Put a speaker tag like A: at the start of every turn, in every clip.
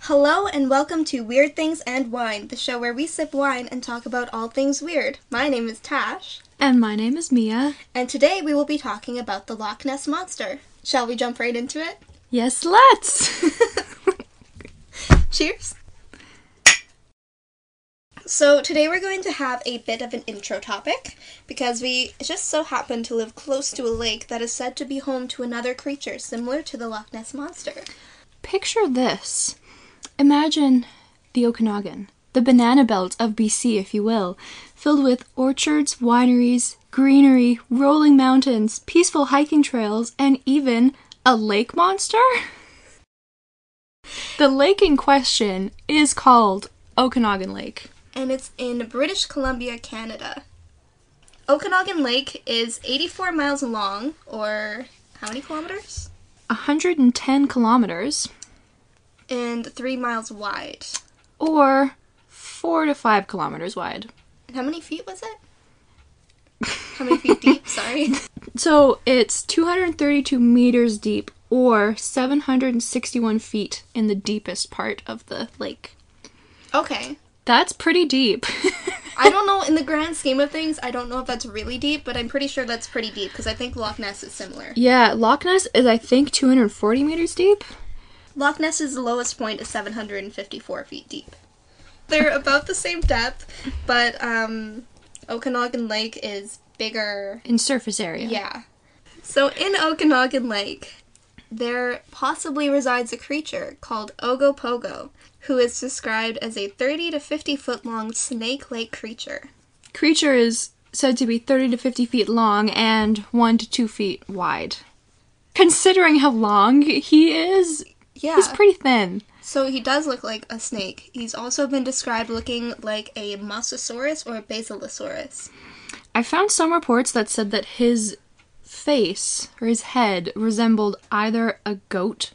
A: Hello and welcome to Weird Things and Wine, the show where we sip wine and talk about all things weird. My name is Tash,
B: And my name is Mia.
A: and today we will be talking about the Loch Ness Monster. Shall we jump right into it?
B: Yes, let's!
A: Cheers! So, today we're going to have a bit of an intro topic because we just so happen to live close to a lake that is said to be home to another creature similar to the Loch Ness Monster.
B: Picture this. Imagine the Okanagan, the banana belt of BC, if you will, filled with orchards, wineries, greenery, rolling mountains, peaceful hiking trails, and even a lake monster? The lake in question is called Okanagan Lake.
A: and it's in British Columbia, Canada. Okanagan Lake is 84 miles long, or how many kilometers?
B: 110 kilometers,
A: And 3 miles wide.
B: or 4 to 5 kilometers wide.
A: And how many feet was it? How many feet deep? Sorry.
B: So it's 232 meters deep, or 761 feet in the deepest part of the lake.
A: Okay.
B: That's pretty deep.
A: I don't know, in the grand scheme of things, I don't know if that's really deep, but I'm pretty sure that's pretty deep because I think Loch Ness is similar.
B: yeah, Loch Ness is, I think, 240 meters deep.
A: Loch Ness's lowest point is 754 feet deep. They're about the same depth, but um, Okanagan Lake is bigger
B: In surface area.
A: Yeah. So in Okanagan Lake, there possibly resides a creature called Ogopogo, who is described as a 30 to 50 foot long snake like creature.
B: Creature is said to be 30 to 50 feet long and 1 to 2 feet wide. Considering how long he is,
A: Yeah.
B: he's pretty thin.
A: so he does look like a snake. He's also been described looking like a Mosasaurus or a Basilosaurus.
B: I found some reports that said that his face or his head resembled either a goat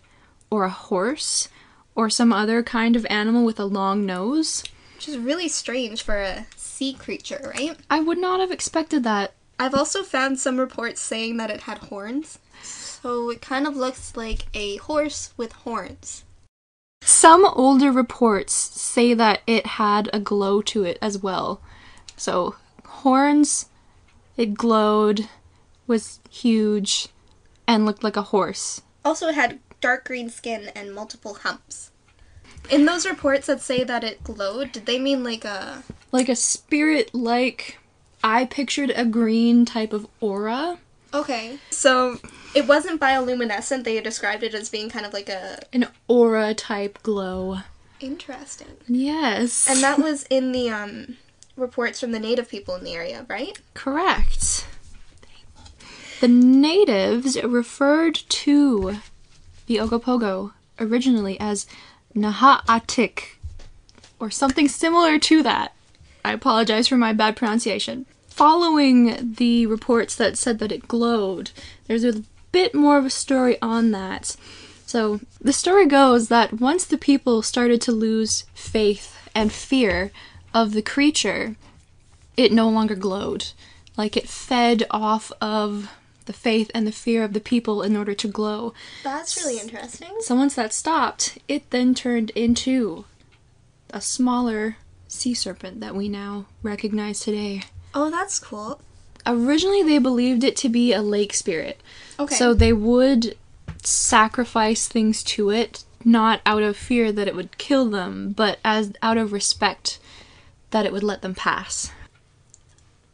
B: or a horse or some other kind of animal with a long nose.
A: Which is really strange for a sea creature, right?
B: I would not have expected that.
A: I've also found some reports saying that it had horns. So it kind of looks like a horse with horns.
B: Some older reports say that it had a glow to it as well. So, horns, it glowed, was huge, and looked like a horse.
A: Also, it had dark green skin and multiple humps. In those reports that say that it glowed, did they mean like a.
B: Like a spirit like. I pictured a green type of aura.
A: Okay. So, it wasn't bioluminescent, they described it as being kind of like a.
B: An aura type glow.
A: Interesting.
B: Yes.
A: And that was in the, um. Reports from the native people in the area, right?
B: Correct. The natives referred to the Ogopogo originally as Naha'atik, or something similar to that. I apologize for my bad pronunciation. Following the reports that said that it glowed, there's a bit more of a story on that. So, the story goes that once the people started to lose faith and fear of the creature, it no longer glowed. Like it fed off of the faith and the fear of the people in order to glow.
A: That's really interesting.
B: So once that stopped, it then turned into a smaller sea serpent that we now recognize today.
A: Oh, that's cool.
B: Originally, they believed it to be a lake spirit.
A: Okay.
B: So they would sacrifice things to it, not out of fear that it would kill them, but as out of respect that it would let them pass.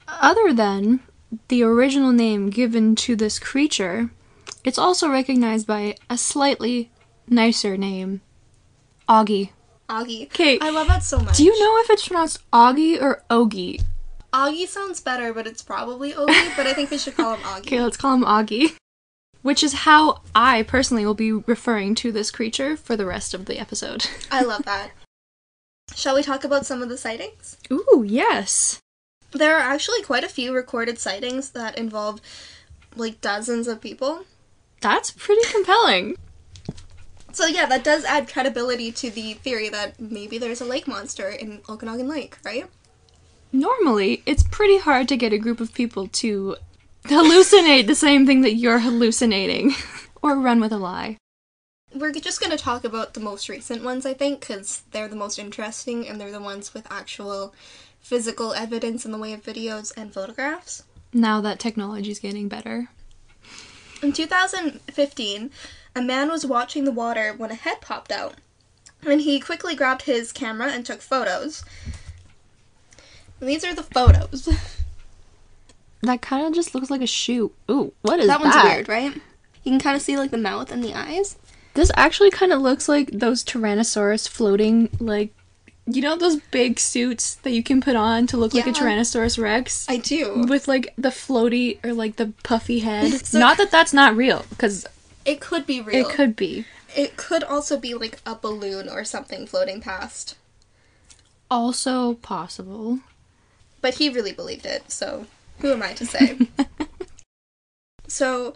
B: Other than the original name given to this creature, it's also recognized by a slightly nicer name, Augie.
A: Augie.
B: Okay,
A: I love that so much.
B: do you know if it's pronounced Augie or Ogie?
A: Augie sounds better, but it's probably Ogie, but I think we should call him Augie.
B: Okay, let's call him Augie. Which is how I personally will be referring to this creature for the rest of the episode.
A: I love that. Shall we talk about some of the sightings?
B: Ooh, yes.
A: There are actually quite a few recorded sightings that involve like dozens of people.
B: That's pretty compelling.
A: So yeah, that does add credibility to the theory that maybe there's a lake monster in Okanagan Lake, right?
B: Normally, it's pretty hard to get a group of people to hallucinate the same thing that you're hallucinating or run with a lie.
A: we're just going to talk about the most recent ones, I think, because they're the most interesting and they're the ones with actual physical evidence in the way of videos and photographs.
B: Now that technology's getting better.
A: In 2015, a man was watching the water when a head popped out, and he quickly grabbed his camera and took photos. And these are the photos.
B: That kind of just looks like a shoe. Ooh, what is
A: that
B: that?
A: one's weird, right? You can kind of see like the mouth and the eyes.
B: This actually kind of looks like those Tyrannosaurus floating, like, you know, those big suits that you can put on to look like a Tyrannosaurus Rex?
A: I do.
B: With, like, the floaty or, like, the puffy head.
A: So-
B: not that that's not real, because
A: It could be real.
B: it could be.
A: It could also be like a balloon or something floating past.
B: Also possible.
A: But he really believed it, so who am I to say? so,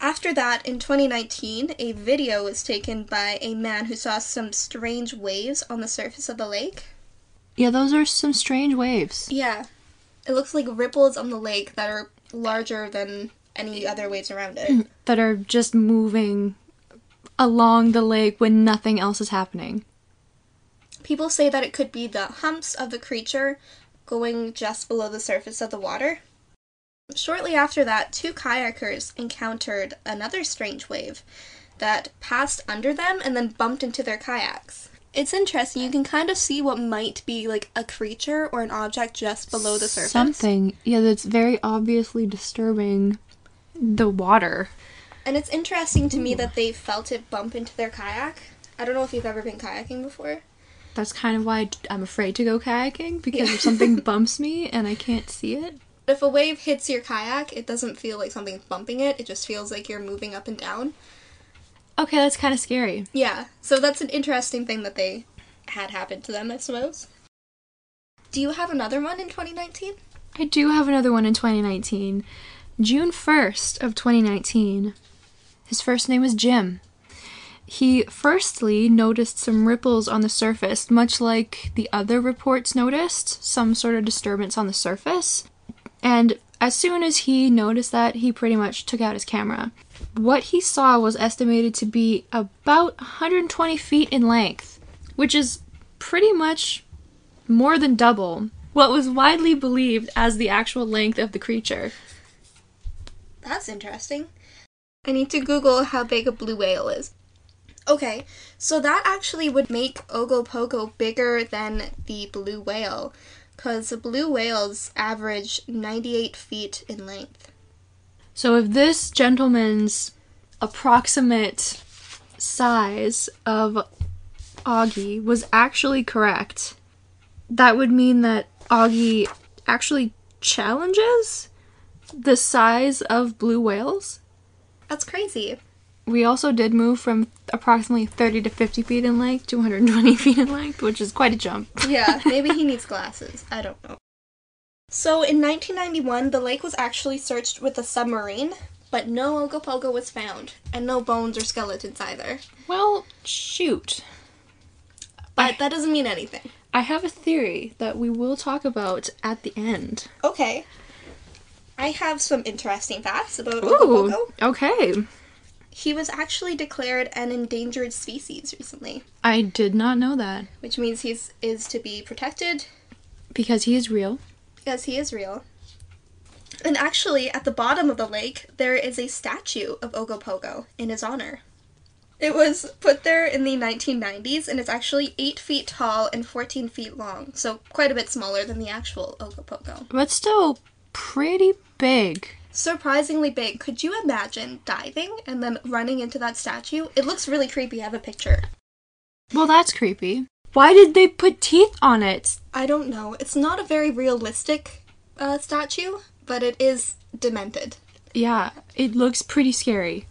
A: after that, in 2019, a video was taken by a man who saw some strange waves on the surface of the lake.
B: Yeah, those are some strange waves.
A: Yeah. It looks like ripples on the lake that are larger than any other waves around it. Mm-hmm.
B: That are just moving along the lake when nothing else is happening.
A: People say that it could be the humps of the creature going just below the surface of the water. Shortly after that, two kayakers encountered another strange wave that passed under them and then bumped into their kayaks. It's interesting. You can kind of see what might be like a creature or an object just below the surface.
B: Something. Yeah, that's very obviously disturbing the water.
A: And it's interesting to me that they felt it bump into their kayak. I don't know if you've ever been kayaking before.
B: That's kind of why I'm afraid to go kayaking because
A: Yeah.
B: if something bumps me and I can't see it.
A: If a wave hits your kayak, it doesn't feel like something's bumping it. It just feels like you're moving up and down.
B: Okay, that's kind of scary.
A: Yeah, so that's an interesting thing that they had happen to them, I suppose. Do you have another one in 2019?
B: I do have another one in 2019. June 1st of 2019. His first name was Jim. He firstly noticed some ripples on the surface, much like the other reports noticed, some sort of disturbance on the surface. And as soon as he noticed that, he pretty much took out his camera. What he saw was estimated to be about 120 feet in length, which is pretty much more than double what was widely believed as the actual length of the creature.
A: That's interesting. I need to Google how big a blue whale is. Okay, so that actually would make Ogopogo bigger than the blue whale, because the blue whales average 98 feet in length.
B: So if this gentleman's approximate size of Augie was actually correct, that would mean that Augie actually challenges the size of blue whales.
A: That's crazy.
B: We also did move from approximately 30 to 50 feet in length to 120 feet in length, which is quite a jump.
A: Yeah, maybe he needs glasses. I don't know. So in 1991, the lake was actually searched with a submarine, but no Ogopogo was found, and no bones or skeletons either.
B: Well, shoot.
A: But that doesn't mean anything.
B: I have a theory that we will talk about at the end.
A: Okay. I have some interesting facts about
B: Ooh,
A: Ogopogo.
B: okay.
A: He was actually declared an endangered species recently,
B: I did not know that.
A: which means he's is to be protected
B: Because he is real.
A: because he is real. And actually, at the bottom of the lake, there is a statue of Ogopogo in his honor. It was put there in the 1990s, and it's actually 8 feet tall and 14 feet long, so quite a bit smaller than the actual Ogopogo.
B: But still pretty big.
A: Surprisingly big. Could you imagine diving and then running into that statue? It looks really creepy. I have a picture.
B: Well, that's creepy. Why did they put teeth on it?
A: I don't know. It's not a very realistic uh, statue, but it is demented.
B: Yeah, it looks pretty scary.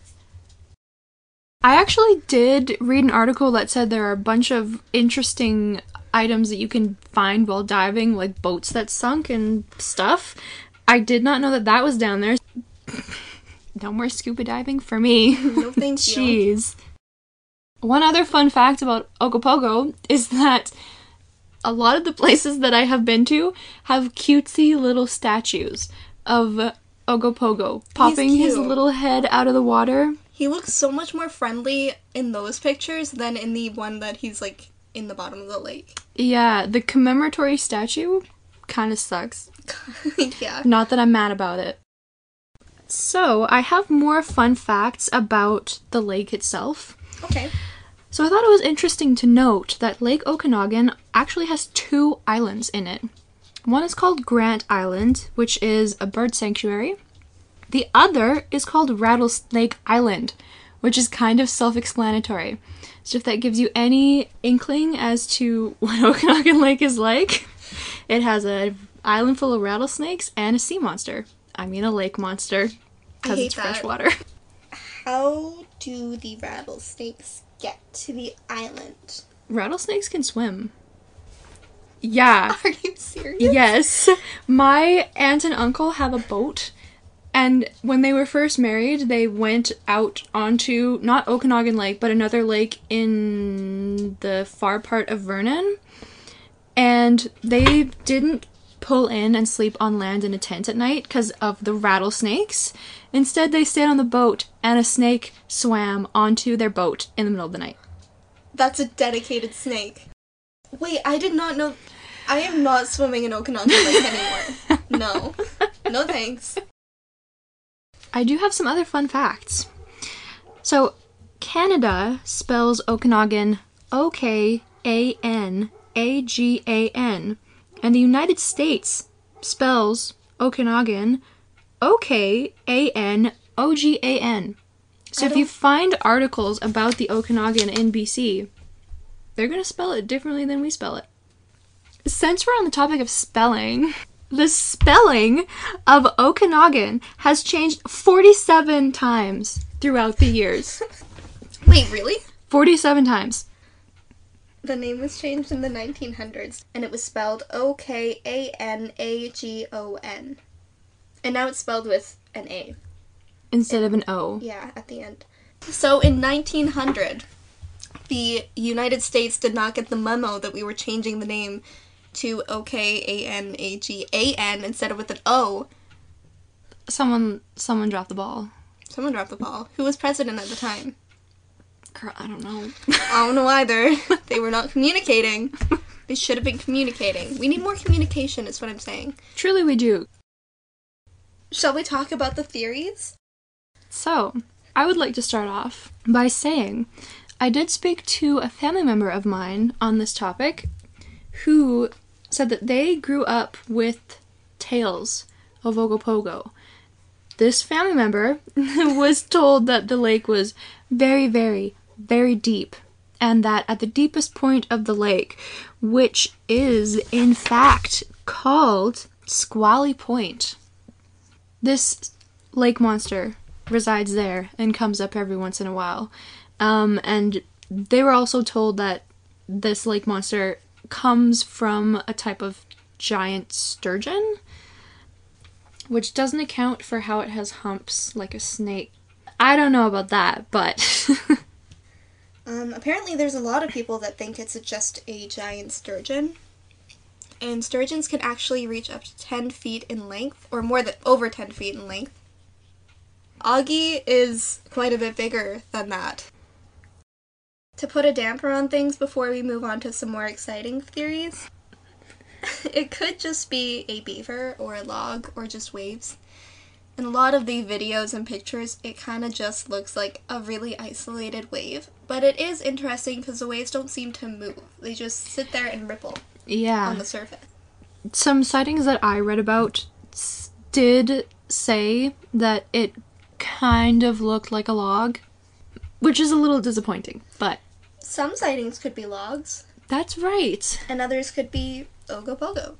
B: I actually did read an article that said there are a bunch of interesting items that you can find while diving, like boats that sunk and stuff. I did not know that that was down there. no more scuba diving for me.
A: No thank you.
B: Jeez. One other fun fact about Ogopogo is that a lot of the places that I have been to have cutesy little statues of Ogopogo popping his little head out of the water.
A: He looks so much more friendly in those pictures than in the one that he's like in the bottom of the lake.
B: Yeah, the commemoratory statue kind of sucks.
A: yeah.
B: Not that I'm mad about it. So, I have more fun facts about the lake itself.
A: Okay.
B: So, I thought it was interesting to note that Lake Okanagan actually has two islands in it. One is called Grant Island, which is a bird sanctuary. The other is called Rattlesnake Island, which is kind of self explanatory. So, if that gives you any inkling as to what Okanagan Lake is like, it has an island full of rattlesnakes and a sea monster. I mean, a lake monster. Because it's
A: that.
B: freshwater.
A: How do the rattlesnakes get to the island?
B: Rattlesnakes can swim. Yeah.
A: Are you serious?
B: Yes. My aunt and uncle have a boat. And when they were first married, they went out onto not Okanagan Lake, but another lake in the far part of Vernon. And they didn't pull in and sleep on land in a tent at night because of the rattlesnakes. Instead, they stayed on the boat, and a snake swam onto their boat in the middle of the night.
A: That's a dedicated snake. Wait, I did not know. I am not swimming in Okanagan Lake anymore. No. No thanks.
B: I do have some other fun facts. So, Canada spells Okanagan O K A N A G A N, and the United States spells Okanagan O K A N O G A N. So,
A: I
B: if you find articles about the Okanagan in BC, they're going to spell it differently than we spell it. Since we're on the topic of spelling, the spelling of Okanagan has changed 47 times throughout the years.
A: Wait, really?
B: 47 times.
A: The name was changed in the 1900s, and it was spelled O K A N A G O N. And now it's spelled with an A.
B: Instead of an O.
A: Yeah, at the end. So in 1900, the United States did not get the memo that we were changing the name to O K A N A G A N instead of with an O.
B: Someone someone dropped the ball.
A: Someone dropped the ball. Who was president at the time?
B: Girl, I don't know.
A: I don't know either. they were not communicating. They should have been communicating. We need more communication, is what I'm saying.
B: Truly we do.
A: Shall we talk about the theories?
B: So, I would like to start off by saying I did speak to a family member of mine on this topic who said that they grew up with tales of Ogopogo. This family member was told that the lake was very, very, very deep, and that at the deepest point of the lake, which is in fact called Squally Point, this lake monster resides there and comes up every once in a while. Um, and they were also told that this lake monster comes from a type of giant sturgeon, which doesn't account for how it has humps like a snake. I don't know about that, but
A: Um, apparently, there's a lot of people that think it's just a giant sturgeon. And sturgeons can actually reach up to 10 feet in length, or more than over 10 feet in length. Augie is quite a bit bigger than that. To put a damper on things before we move on to some more exciting theories, it could just be a beaver or a log or just waves. In a lot of the videos and pictures, it kind of just looks like a really isolated wave. But it is interesting because the waves don't seem to move, they just sit there and ripple
B: yeah.
A: on the surface.
B: some sightings that I read about did say that it kind of looked like a log, which is a little disappointing, but
A: Some sightings could be logs,
B: that's right.
A: and others could be Ogopogo.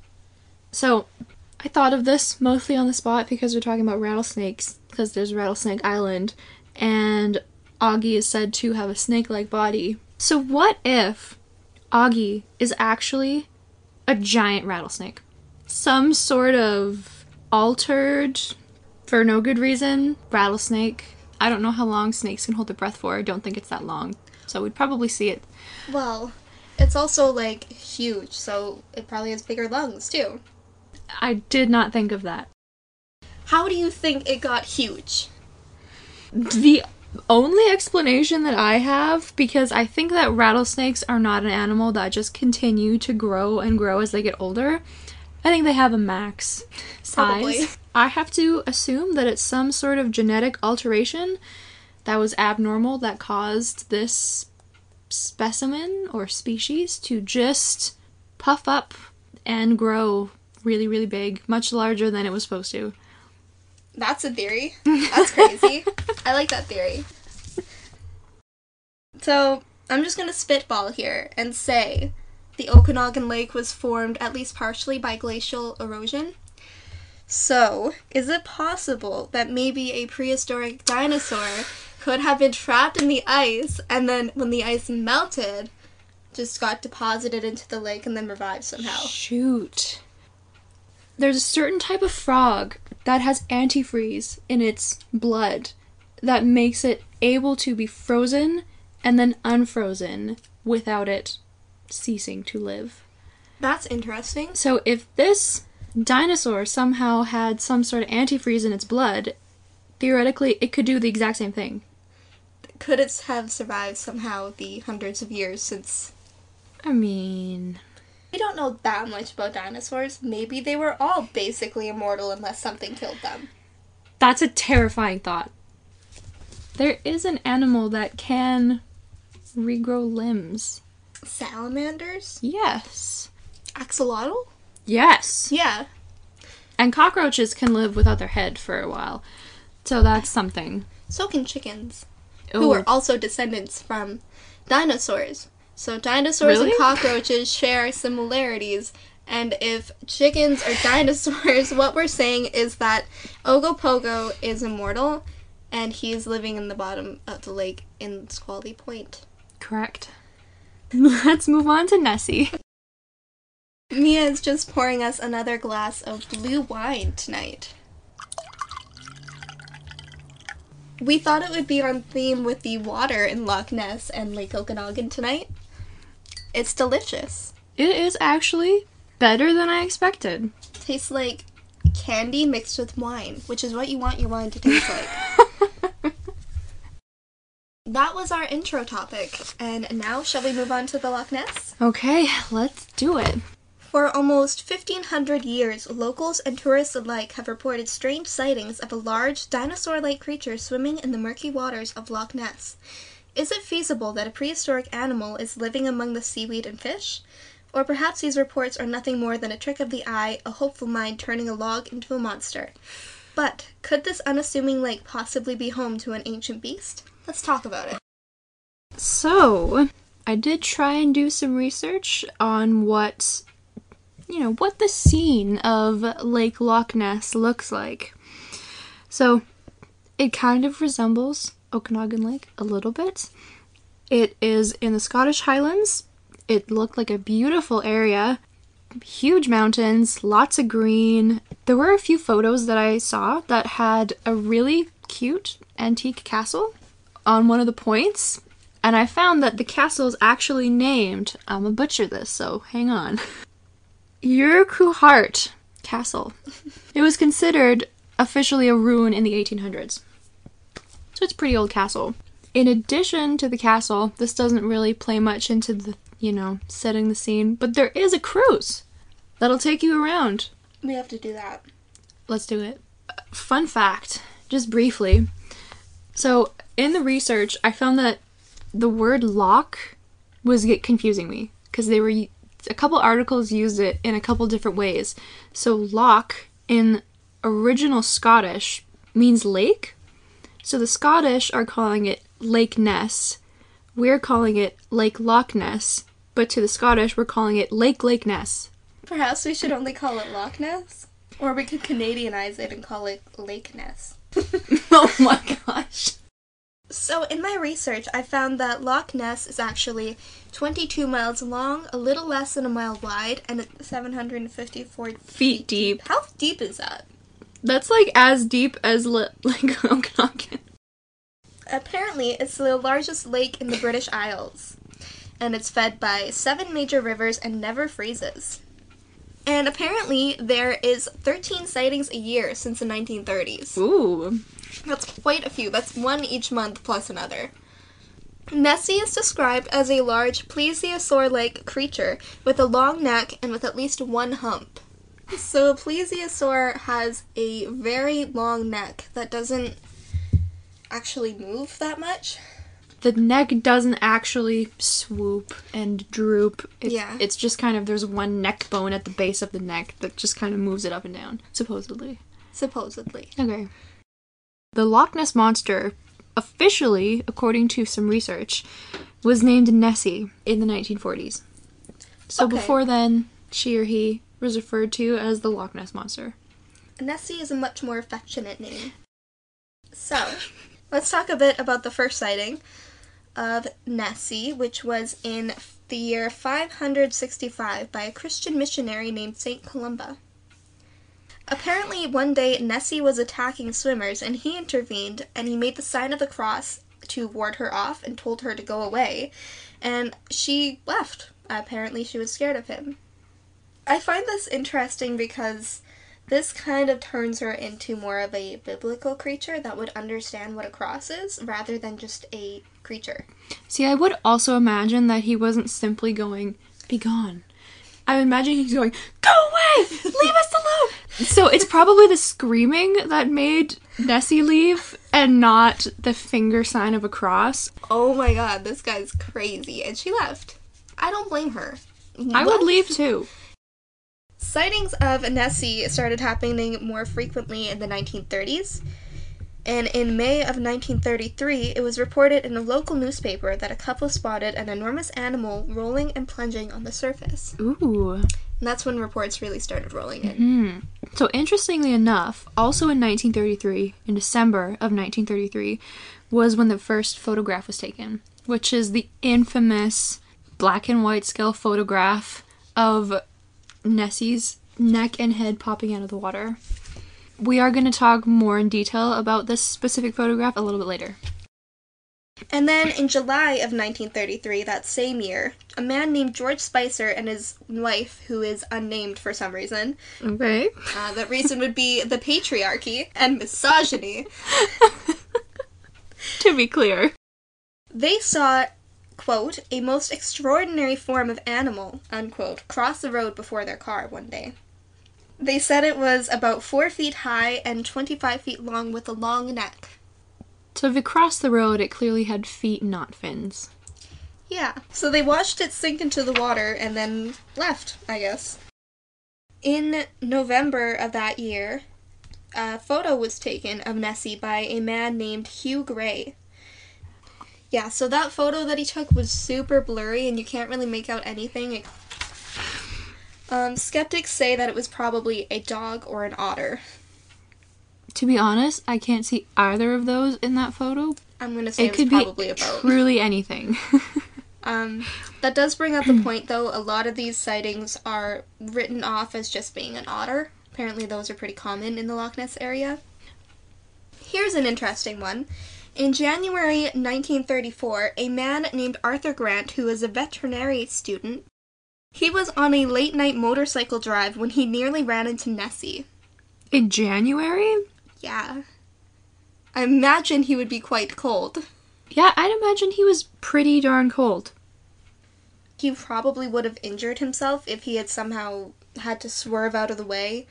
B: So, I thought of this mostly on the spot because we're talking about rattlesnakes, because there's Rattlesnake Island, and Augie is said to have a snake like body. So, what if Augie is actually a giant rattlesnake? Some sort of altered, for no good reason, rattlesnake. I don't know how long snakes can hold their breath for. I don't think it's that long. So, we'd probably see it.
A: Well, it's also like huge, so it probably has bigger lungs too.
B: I did not think of that.
A: How do you think it got huge?
B: the only explanation that I have, because I think that rattlesnakes are not an animal that just continue to grow and grow as they get older. I think they have a max
A: Probably.
B: size. I have to assume that it's some sort of genetic alteration that was abnormal that caused this specimen or species to just puff up and grow really, really big, much larger than it was supposed to.
A: That's a theory. That's crazy. I like that theory. So, I'm just gonna spitball here and say the Okanagan Lake was formed at least partially by glacial erosion. So, is it possible that maybe a prehistoric dinosaur could have been trapped in the ice and then when the ice melted, just got deposited into the lake and then revived somehow?
B: Shoot. There's a certain type of frog that has antifreeze in its blood that makes it able to be frozen and then unfrozen without it ceasing to live.
A: That's interesting.
B: So if this dinosaur somehow had some sort of antifreeze in its blood, theoretically it could do the exact same thing.
A: Could it have survived somehow the hundreds of years since
B: I mean,
A: We don't know that much about dinosaurs. Maybe they were all basically immortal unless something killed them.
B: that's a terrifying thought. There is an animal that can regrow limbs.
A: Salamanders?
B: Yes.
A: Axolotl?
B: Yes.
A: Yeah.
B: And cockroaches can live without their head for a while. So that's something.
A: So can chickens, who
B: Ooh.
A: are also descendants from dinosaurs. So dinosaurs
B: Really?
A: and cockroaches share similarities. And if chickens are dinosaurs, what we're saying is that Ogopogo is immortal and he's living in the bottom of the lake in Squally Point.
B: correct. Let's move on to Nessie.
A: Mia is just pouring us another glass of blue wine tonight. We thought it would be on theme with the water in Loch Ness and Lake Okanagan tonight. It's delicious.
B: It is actually better than I expected.
A: Tastes like candy mixed with wine, which is what you want your wine to taste like. that was our intro topic, and now shall we move on to the Loch Ness?
B: okay, let's do it.
A: For almost 1500 years, locals and tourists alike have reported strange sightings of a large dinosaur like creature swimming in the murky waters of Loch Ness. Is it feasible that a prehistoric animal is living among the seaweed and fish? Or perhaps these reports are nothing more than a trick of the eye, a hopeful mind turning a log into a monster. But could this unassuming lake possibly be home to an ancient beast? Let's talk about it.
B: So, I did try and do some research on what, you know, what the scene of Lake Loch Ness looks like. So, it kind of resembles Okanagan Lake a little bit. It is in the Scottish Highlands. It looked like a beautiful area. Huge mountains, lots of green. There were a few photos that I saw that had a really cute antique castle on one of the points, and I found that the castle is actually named. I'm gonna butcher this, so hang on. Urquhart Castle. It was considered officially a ruin in the 1800s. So it's a pretty old castle. In addition to the castle, this doesn't really play much into the, you know, setting the scene, but there is a cruise that'll take you around.
A: We have to do that.
B: Let's do it. Fun fact, just briefly. So, in the research, I found that the word loch was get confusing me because they were a couple articles used it in a couple different ways. So, loch in original Scottish means lake. So, the Scottish are calling it Lake Ness. We're calling it Lake Loch Ness. But to the Scottish, we're calling it Lake Lake Ness.
A: Perhaps we should only call it Loch Ness? Or we could Canadianize it and call it Lake Ness.
B: oh my gosh.
A: So, in my research, I found that Loch Ness is actually 22 miles long, a little less than a mile wide, and 754
B: Feet deep.
A: How deep is that?
B: That's like as deep as li- like Okanagan.
A: Apparently, it's the largest lake in the British Isles, and it's fed by seven major rivers and never freezes. And apparently, there is 13 sightings a year since the 1930s.
B: Ooh.
A: That's quite a few. That's one each month plus another. Nessie is described as a large plesiosaur like creature with a long neck and with at least one hump. So, a plesiosaur has a very long neck that doesn't actually move that much.
B: The neck doesn't actually swoop and droop. It's,
A: Yeah.
B: It's just kind of there's one neck bone at the base of the neck that just kind of moves it up and down, supposedly.
A: Supposedly.
B: Okay. The Loch Ness Monster, officially, according to some research, was named Nessie in the 1940s. So
A: Okay.
B: before then, she or he was referred to as the Loch Ness Monster.
A: Nessie is a much more affectionate name. So, let's talk a bit about the first sighting of Nessie, which was in the year 565 by a Christian missionary named St. Columba. Apparently, one day Nessie was attacking swimmers and he intervened and he made the sign of the cross to ward her off and told her to go away, and she left. Apparently, she was scared of him. I find this interesting because this kind of turns her into more of a biblical creature that would understand what a cross is rather than just a creature.
B: See, I would also imagine that he wasn't simply going, be gone. I would imagine he's going, go away! Leave us alone! So it's probably the screaming that made Nessie leave and not the finger sign of a cross.
A: Oh my god, this guy's crazy. And she left. I don't blame her.
B: I would leave too.
A: Sightings of Nessie started happening more frequently in the 1930s. And in May of 1933, it was reported in a local newspaper that a couple spotted an enormous animal rolling and plunging on the surface.
B: Ooh.
A: And that's when reports really started rolling in.
B: Hmm. So interestingly enough, also in 1933, in December of 1933, was when the first photograph was taken, which is the infamous black and white scale photograph of Nessie's neck and head popping out of the water. We are going to talk more in detail about this specific photograph a little bit later.
A: And then in July of 1933, that same year, a man named George Spicer and his wife, who is unnamed for some reason,
B: Okay.
A: uh, that reason would be the patriarchy and misogyny,
B: to be clear.
A: they saw, quote, a most extraordinary form of animal, unquote, cross the road before their car one day. They said it was about four feet high and 25 feet long with a long neck.
B: So if it crossed the road, it clearly had feet, not fins.
A: Yeah. So they watched it sink into the water and then left, I guess. In November of that year, a photo was taken of Nessie by a man named Hugh Gray. Yeah, so that photo that he took was super blurry and you can't really make out anything. Um, skeptics say that it was probably a dog or an otter.
B: To be honest, I can't see either of those in that photo.
A: I'm gonna say
B: It
A: it, was
B: could be
A: probably a boat.
B: truly anything.
A: Um, that does bring up the point, though. A lot of these sightings are written off as just being an otter. Apparently, those are pretty common in the Loch Ness area. Here's an interesting one. In January 1934, a man named Arthur Grant, who was a veterinary student, he was on a late night motorcycle drive when he nearly ran into Nessie.
B: in January?
A: Yeah. I imagine he would be quite cold.
B: Yeah, I'd imagine he was pretty darn cold.
A: he probably would have injured himself if he had somehow had to swerve out of the way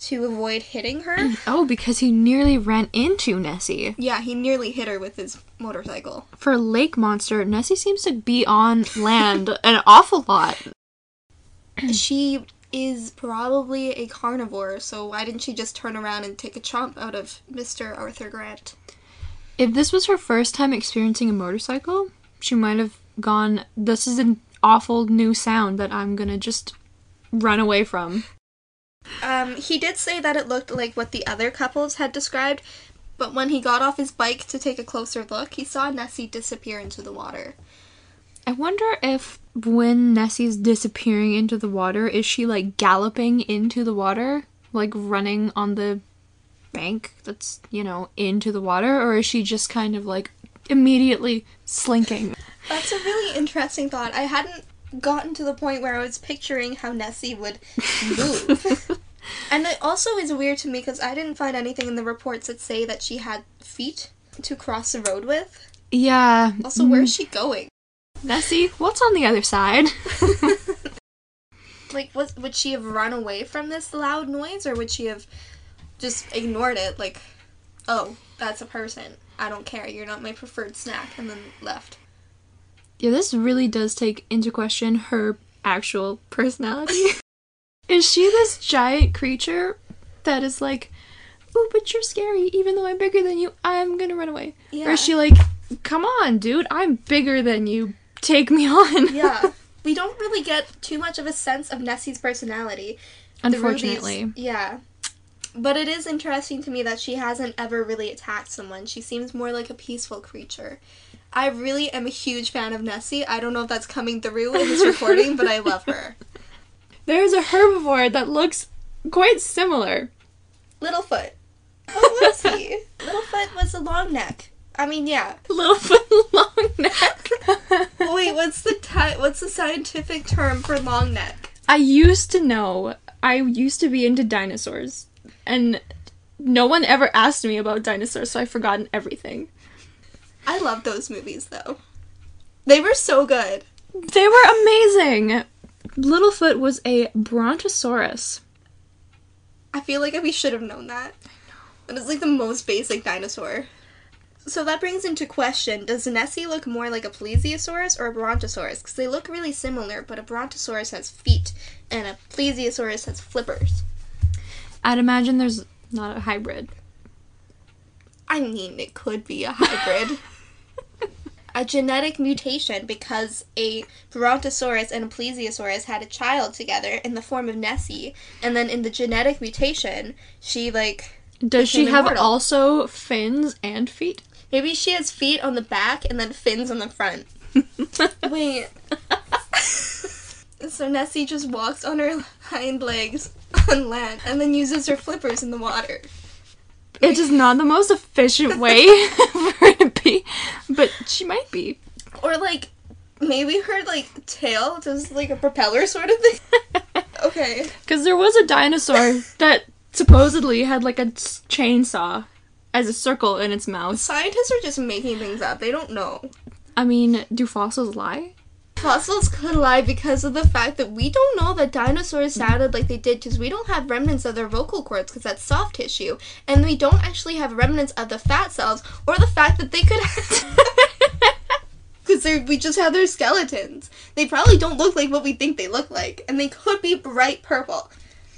A: to avoid hitting her.
B: Oh, because he nearly ran into Nessie.
A: yeah, he nearly hit her with his motorcycle.
B: For a lake monster, Nessie seems to be on land an awful lot.
A: she is probably a carnivore, so why didn't she just turn around and take a chomp out of Mr. Arthur Grant?
B: If this was her first time experiencing a motorcycle, she might have gone, This is an awful new sound that I'm gonna just run away from.
A: Um, he did say that it looked like what the other couples had described, but when he got off his bike to take a closer look, he saw Nessie disappear into the water.
B: I wonder if when Nessie's disappearing into the water, is she like galloping into the water? Like running on the bank that's, you know, into the water? Or is she just kind of like immediately slinking?
A: That's a really interesting thought. I hadn't gotten to the point where I was picturing how Nessie would move. And it also is weird to me because I didn't find anything in the reports that say that she had feet to cross the road with.
B: Yeah.
A: Also, where's she going?
B: Nessie, what's on the other side?
A: Like, was, would she have run away from this loud noise or would she have just ignored it? Like, oh, that's a person. I don't care. You're not my preferred snack. And then left.
B: Yeah, this really does take into question her actual personality. is she this giant creature that is like, oh, but you're scary, even though I'm bigger than you, I'm gonna run away?
A: Yeah.
B: Or is she like, come on, dude, I'm bigger than you, take me on?
A: Yeah. we don't really get too much of a sense of Nessie's personality.
B: Unfortunately.
A: yeah. But it is interesting to me that she hasn't ever really attacked someone. She seems more like a peaceful creature. I really am a huge fan of Nessie. I don't know if that's coming through in this recording, but I love her.
B: There's a herbivore that looks quite similar.
A: Littlefoot. Oh, what was he? Littlefoot was a long neck. I mean, yeah.
B: Littlefoot long neck.
A: Wait, what's the ti- what's the scientific term for long neck?
B: I used to know. I used to be into dinosaurs, and no one ever asked me about dinosaurs, so I've forgotten everything.
A: I love those movies though. They were so good.
B: They were amazing. Littlefoot was a brontosaurus.
A: I feel like we should have known that. And it's like the most basic dinosaur. So that brings into question does Nessie look more like a plesiosaurus or a brontosaurus? Because they look really similar, but a brontosaurus has feet and a plesiosaurus has flippers.
B: I'd imagine there's not a hybrid.
A: I mean, it could be a hybrid. a genetic mutation because a brontosaurus and a plesiosaurus had a child together in the form of Nessie, and then in the genetic mutation, she like
B: Does she
A: Became
B: have also fins and feet?
A: Maybe she has feet on the back and then fins on the front. Wait. so Nessie just walks on her hind legs on land and then uses her flippers in the water.
B: It is not the most efficient way for it to be, but she might be.
A: Or like maybe her like tail does like a propeller sort of thing. Okay.
B: Because there was a dinosaur that supposedly had like a chainsaw as a circle in its mouth.
A: Scientists are just making things up. They don't know.
B: I mean, do fossils lie?
A: Fossils could lie because of the fact that we don't know that dinosaurs sounded like they did because we don't have remnants of their vocal cords because that's soft tissue. And we don't actually have remnants of the fat cells or the fact that they could Because we just have their skeletons. They probably don't look like what we think they look like. And they could be bright purple.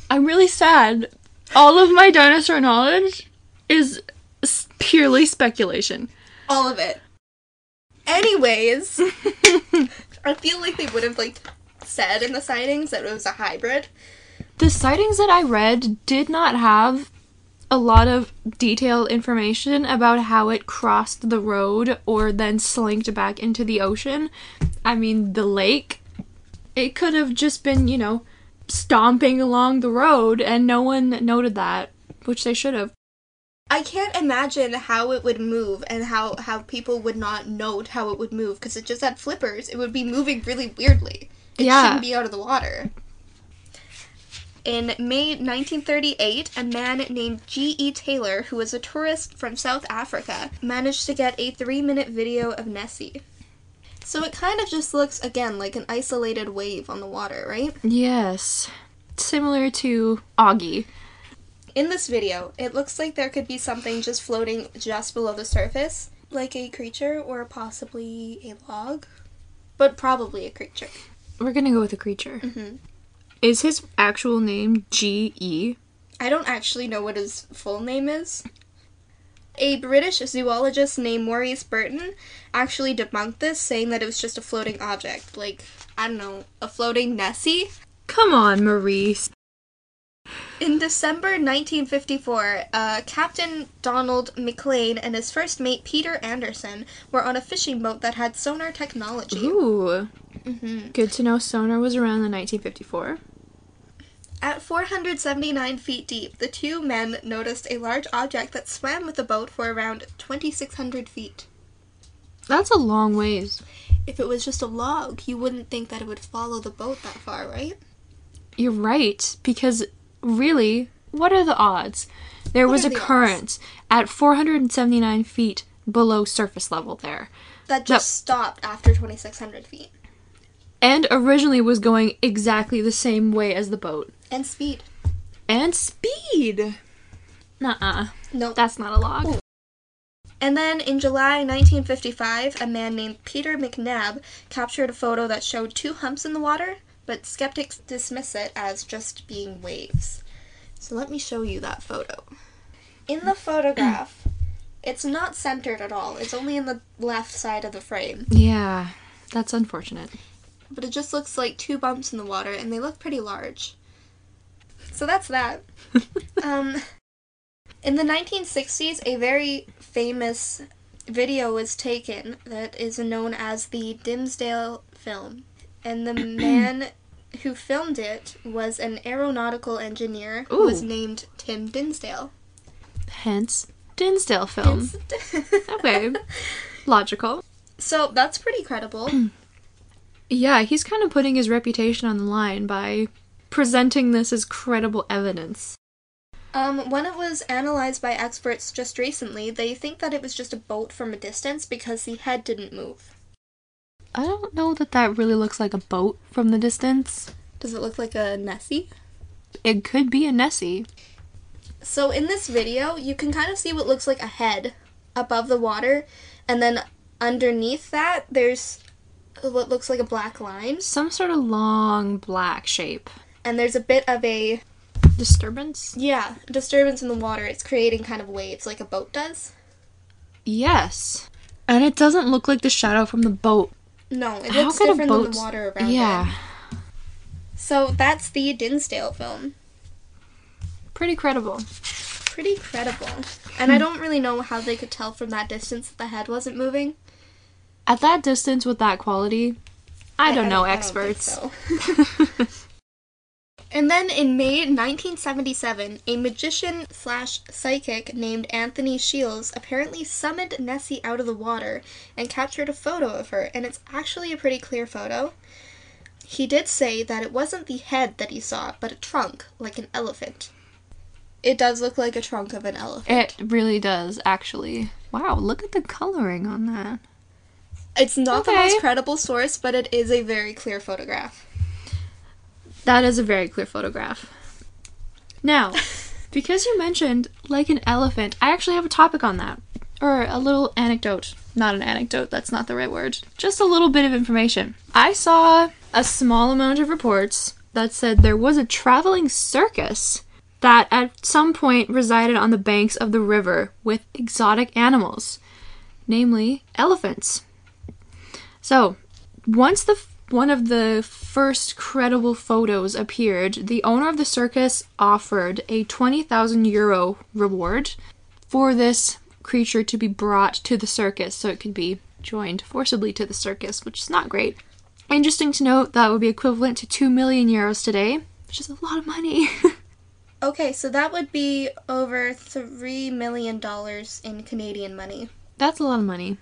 B: I'm really sad. All of my dinosaur knowledge is purely speculation.
A: All of it. Anyways, I feel like they would have like said in the sightings that it was a hybrid.
B: The sightings that I read did not have a lot of detailed information about how it crossed the road or then slinked back into the ocean. I mean, the lake, it could have just been, you know, stomping along the road and no one noted that, which they should have.
A: I can't imagine how it would move and how, how people would not note how it would move because it just had flippers. It would be moving really weirdly. It
B: Yeah.
A: shouldn't be out of the water. In May 1938, a man named G.E. Taylor, who was a tourist from South Africa, managed to get a three minute video of Nessie. So it kind of just looks, again, like an isolated wave on the water, right?
B: Yes. Similar to Augie.
A: In this video, it looks like there could be something just floating just below the surface, like a creature or possibly a log, but probably a creature.
B: We're gonna go with a creature.
A: Mhm.
B: Is his actual name G E?
A: I don't actually know what his full name is. A British zoologist named Maurice Burton actually debunked this, saying that it was just a floating object, like, I don't know, a floating Nessie.
B: Come on, Maurice.
A: In December 1954, uh, Captain Donald McLean and his first mate Peter Anderson were on a fishing boat that had sonar technology.
B: Ooh.
A: hmm
B: Good to know sonar was around in 1954.
A: At 479 feet deep, the two men noticed a large object that swam with the boat for around 2,600 feet.
B: That's a long ways.
A: If it was just a log, you wouldn't think that it would follow the boat that far, right?
B: You're right, because really, what are the odds? There was a
A: the odds?
B: current at 479 feet below surface level there.
A: That just stopped after 2,600 feet.
B: And originally was going exactly the same way as the boat.
A: And speed.
B: And speed! Nuh-uh.
A: No.
B: That's not a log.
A: And then in July 1955, a man named Peter McNabb captured a photo that showed two humps in the water, but skeptics dismiss it as just being waves. So let me show you that photo. In the photograph, it's not centered at all. It's only in the left side of the frame.
B: Yeah, that's unfortunate.
A: But it just looks like two bumps in the water, and they look pretty large. So that's that. um, in the 1960s, a very famous video was taken that is known as the Dinsdale film. And the man who filmed it was an aeronautical engineer who was named Tim Dinsdale.
B: Hence, Dinsdale film. Okay. Logical.
A: So that's pretty credible.
B: Yeah, he's kind of putting his reputation on the line by presenting this as credible evidence.
A: Um, when it was analyzed by experts just recently, they think that it was just a boat from a distance because the head didn't move.
B: I don't know that that really looks like a boat from the distance.
A: Does it look like a Nessie?
B: It could be a Nessie.
A: So in this video, you can kind of see what looks like a head above the water, and then underneath that, there's what looks like a black line,
B: Some sort of long black shape.
A: and there's a bit of a
B: Disturbance?
A: yeah disturbance in the water. It's creating kind of waves like a boat does.
B: Yes. And it doesn't look like the shadow from the boat.
A: No, it
B: How
A: looks different than the water around
B: Yeah.
A: it. So that's the Dinsdale film.
B: Pretty credible.
A: pretty credible. And hmm. I don't really know how they could tell from that distance that the head wasn't moving.
B: At that distance with that quality, I, don't know
A: I think
B: experts.
A: so. and then in May 1977, a magician slash psychic named Anthony Shiels apparently summoned Nessie out of the water and captured a photo of her, and it's actually a pretty clear photo. He did say that it wasn't the head that he saw, but a trunk, like an elephant. It does look like a trunk of an elephant.
B: It really does, actually. Wow, look at the coloring on that.
A: It's not the most credible source, but it is a very clear photograph.
B: That is a very clear photograph. Now, because you mentioned like an elephant, I actually have a topic on that. Or a little anecdote. Not an anecdote, that's not the right word. Just a little bit of information. I saw a small amount of reports that said there was a traveling circus that at some point resided on the banks of the river with exotic animals, namely elephants. So, once the one of the first credible photos appeared, the owner of the circus offered a 20,000 euro reward for this creature to be brought to the circus so it could be joined forcibly to the circus, which is not great. Interesting to note that would be equivalent to 2 million euros today, which is a lot of money.
A: Okay, so that would be over $3 million in Canadian money.
B: That's a lot of money.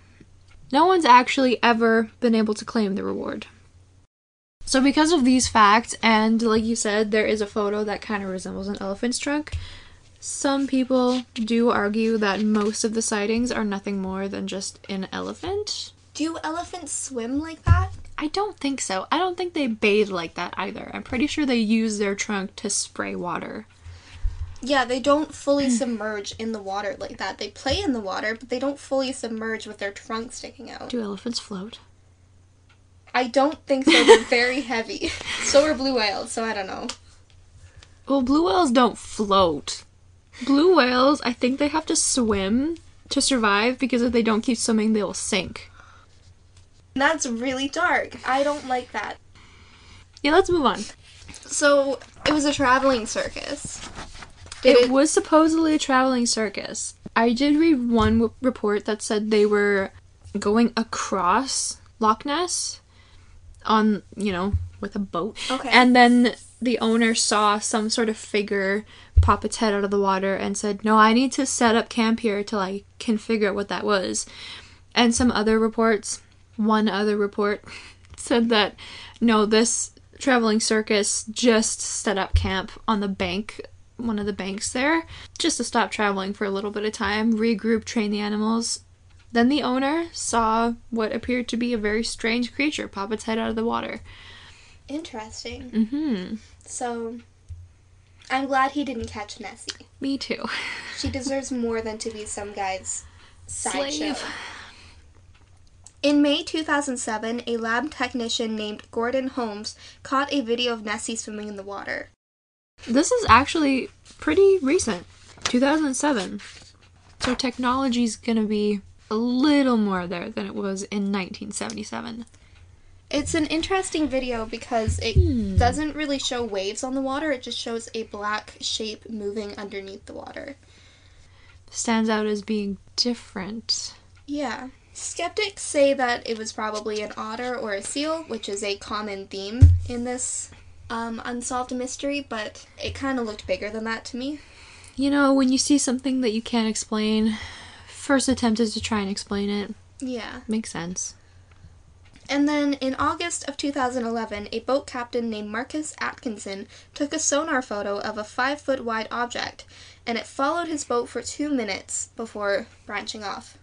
B: No one's actually ever been able to claim the reward. So, because of these facts, and like you said, there is a photo that kind of resembles an elephant's trunk, some people do argue that most of the sightings are nothing more than just an elephant.
A: Do elephants swim like that?
B: I don't think so. I don't think they bathe like that either. I'm pretty sure they use their trunk to spray water.
A: Yeah, they don't fully submerge in the water like that. They play in the water, but they don't fully submerge with their trunk sticking out.
B: Do elephants float?
A: I don't think so. They're very heavy. So are blue whales, so I don't know.
B: Well, blue whales don't float. Blue whales, I think they have to swim to survive because if they don't keep swimming, they will sink.
A: That's really dark. I don't like that.
B: Yeah, let's move on.
A: So, it was a traveling circus. Did
B: It
A: it,
B: was supposedly a traveling circus. I did read one w- report that said they were going across Loch Ness on, you know, with a boat.
A: Okay.
B: And then the owner saw some sort of figure pop its head out of the water and said, No, I need to set up camp here till I can figure out what that was. And some other reports, one other report, said that no, this traveling circus just set up camp on the bank one of the banks there just to stop traveling for a little bit of time, regroup, train the animals. Then the owner saw what appeared to be a very strange creature pop its head out of the water.
A: Interesting.
B: Mm-hmm.
A: So, I'm glad he didn't catch Nessie.
B: Me too.
A: She deserves more than to be some guy's sideshow.
B: Slave.
A: In May 2007, a lab technician named Gordon Holmes caught a video of Nessie swimming in the water.
B: This is actually pretty recent, 2007. So technology's gonna be a little more there than it was in 1977.
A: It's an interesting video because it
B: Hmm.
A: doesn't really show waves on the water, it just shows a black shape moving underneath the water.
B: Stands out as being different.
A: Yeah. Skeptics say that it was probably an otter or a seal, which is a common theme in this um, unsolved mystery, but it kind of looked bigger than that to me.
B: You know, when you see something that you can't explain, first attempt is to try and explain it.
A: Yeah.
B: Makes sense.
A: And then in August of 2011, a boat captain named Marcus Atkinson took a sonar photo of a five foot wide object, and it followed his boat for two minutes before branching off.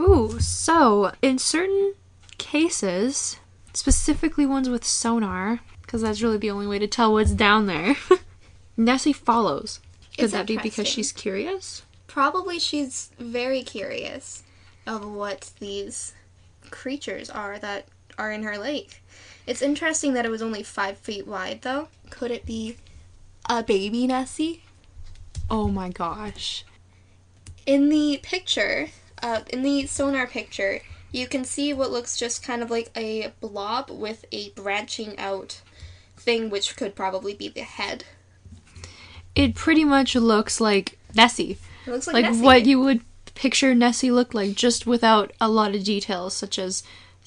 B: Ooh, so in certain cases, specifically ones with sonar, because that's really the only way to tell what's down there, Nessie follows. Could that be because she's curious?
A: Probably she's very curious of what these creatures are that are in her lake. It's interesting that it was only five feet wide, though. Could it be a baby Nessie?
B: Oh my gosh.
A: In the picture, uh, in the sonar picture, you can see what looks just kind of like a blob with a branching out thing, which could probably be the head.
B: It pretty much looks like Nessie.
A: It looks like,
B: Like
A: Nessie.
B: what you would picture Nessie look like, just without a lot of details, such as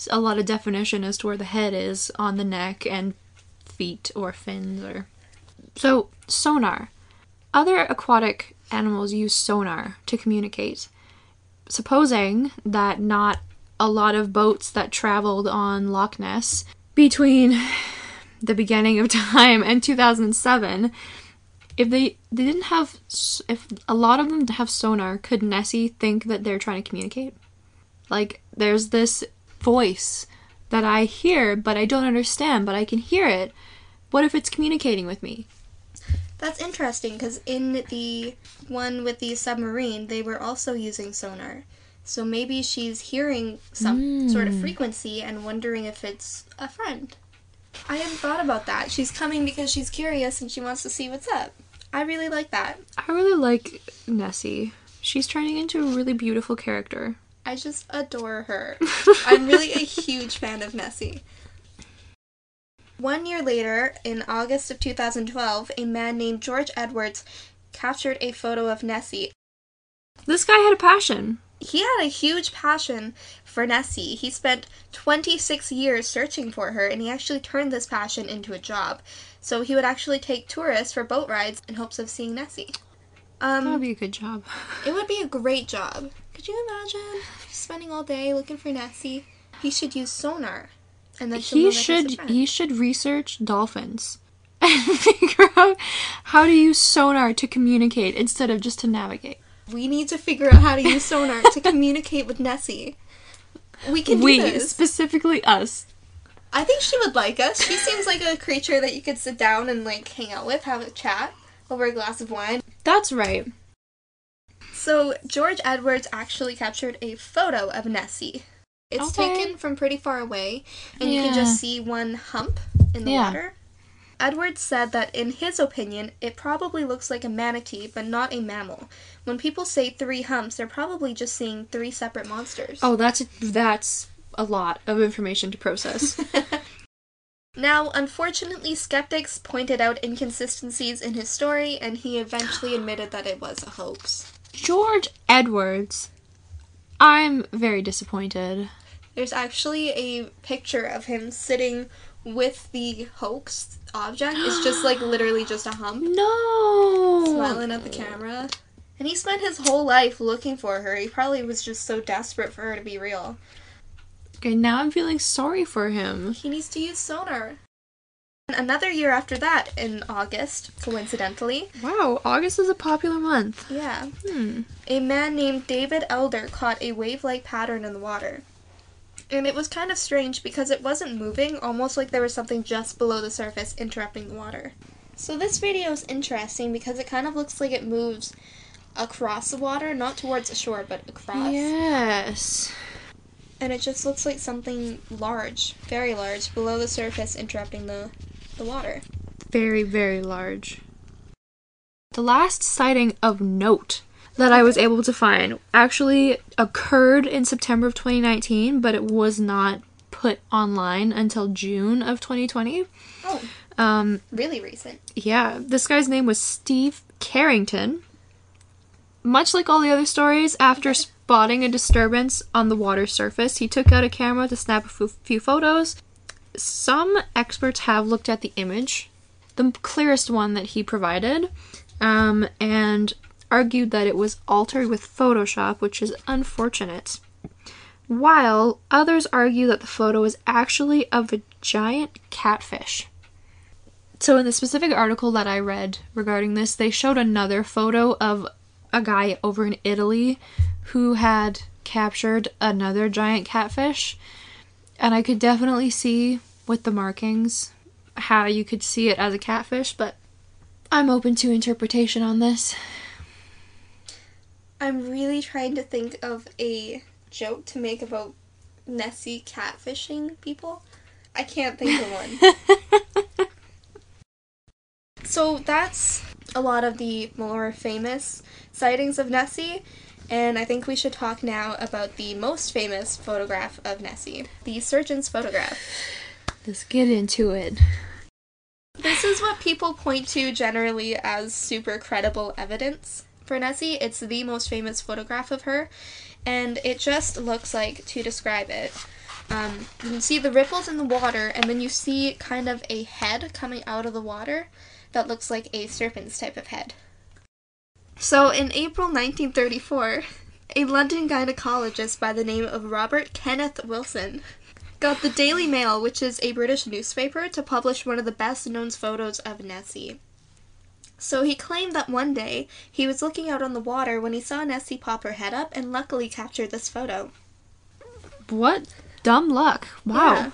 B: a lot of definition as to where the head is on the neck and feet or fins or. So, sonar. Other aquatic animals use sonar to communicate. Supposing that not a lot of boats that traveled on Loch Ness between the beginning of time and 2007 if they they didn't have if a lot of them have sonar could nessie think that they're trying to communicate like there's this voice that i hear but i don't understand but i can hear it what if it's communicating with me
A: That's interesting because in the one with the submarine, they were also using sonar. So maybe she's hearing some sort of hmm. frequency and wondering if it's a friend. I hadn't thought about that. She's coming because she's curious and she wants to see what's up. I really like that.
B: i really like nessie she's turning into a really beautiful character
A: I just adore her. I'm really a huge fan of Nessie. One year later, in August of 2012, a man named George Edwards captured a photo of Nessie
B: this guy had a passion
A: he had a huge passion for Nessie. He spent 26 years searching for her, and he actually turned this passion into a job. So he would actually take tourists for boat rides in hopes of seeing Nessie.
B: that would
A: Um,
B: be a good job
A: it would be a great job. Could you imagine spending all day looking for Nessie? He should use sonar, and then
B: he
A: that he's a
B: should he should research dolphins and figure out how to use sonar to communicate instead of just to navigate.
A: We need to figure out how to use sonar to communicate with Nessie. We can do
B: we
A: this.
B: specifically us.
A: I think she would like us. She seems like a creature that you could sit down and like hang out with, have a chat over a glass of wine.
B: That's right.
A: So George Edwards actually captured a photo of Nessie. It's
B: Okay.
A: taken from pretty far away, and you can just see one hump in the
B: Yeah.
A: water. Edwards said that in his opinion, it probably looks like a manatee, but not a mammal. When people say three humps, they're probably just seeing three separate monsters.
B: Oh, that's that's a lot of information to process.
A: Now, unfortunately, skeptics pointed out inconsistencies in his story, and he eventually admitted that it was a hoax.
B: George Edwards. I'm very disappointed.
A: There's actually a picture of him sitting with the hoax object. It's just like literally just a hump,
B: No.
A: smiling at the camera. And he spent his whole life looking for her. He probably was just so desperate for her to be real.
B: Okay, now I'm feeling sorry for him.
A: He needs to use sonar. Another year after that, in August, coincidentally,
B: Wow, August is a popular month.
A: yeah,
B: Hmm.
A: a man named David Elder caught a wave like pattern in the water. And it was kind of strange because it wasn't moving, almost like there was something just below the surface interrupting the water. So this video is interesting because it kind of looks like it moves across the water, not towards the shore, but across.
B: Yes.
A: And it just looks like something large, very large, below the surface interrupting the, the water.
B: Very, very large. The last sighting of note that I was able to find actually occurred in September of 2019, but it was not put online until June of 2020.
A: Oh,
B: Um,
A: really recent.
B: yeah, this guy's name was Steve Carrington. Much like all the other stories, after spotting a disturbance on the water surface, he took out a camera to snap a few photos. Some experts have looked at the image, the clearest one that he provided, um, and argued that it was altered with Photoshop, which is unfortunate. While others argue that the photo is actually of a giant catfish. So, in the specific article that I read regarding this, they showed another photo of a guy over in Italy who had captured another giant catfish. And I could definitely see with the markings how you could see it as a catfish, but I'm open to interpretation on this.
A: I'm really trying to think of a joke to make about Nessie catfishing people. I can't think of one. so that's a lot of the more famous sightings of Nessie, and I think we should talk now about the most famous photograph of Nessie, the surgeon's photograph.
B: Let's get into it.
A: This is what people point to generally as super credible evidence for Nessie. It's the most famous photograph of her, and it just looks like, to describe it, um, you can see the ripples in the water, and then you see kind of a head coming out of the water that looks like a serpent's type of head. So, in April 1934, a London gynecologist by the name of Robert Kenneth Wilson got the Daily Mail, which is a British newspaper, to publish one of the best known photos of Nessie. So he claimed that one day he was looking out on the water when he saw Nessie pop her head up and luckily captured this photo.
B: What dumb luck. Wow.
A: Yeah.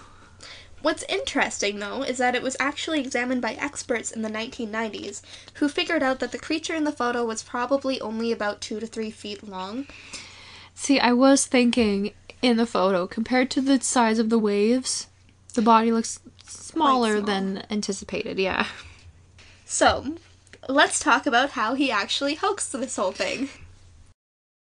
A: What's interesting, though, is that it was actually examined by experts in the 1990s who figured out that the creature in the photo was probably only about two to three feet long.
B: See, I was thinking in the photo, compared to the size of the waves, the body looks smaller
A: small.
B: than anticipated, yeah.
A: So, let's talk about how he actually hoaxed this whole thing.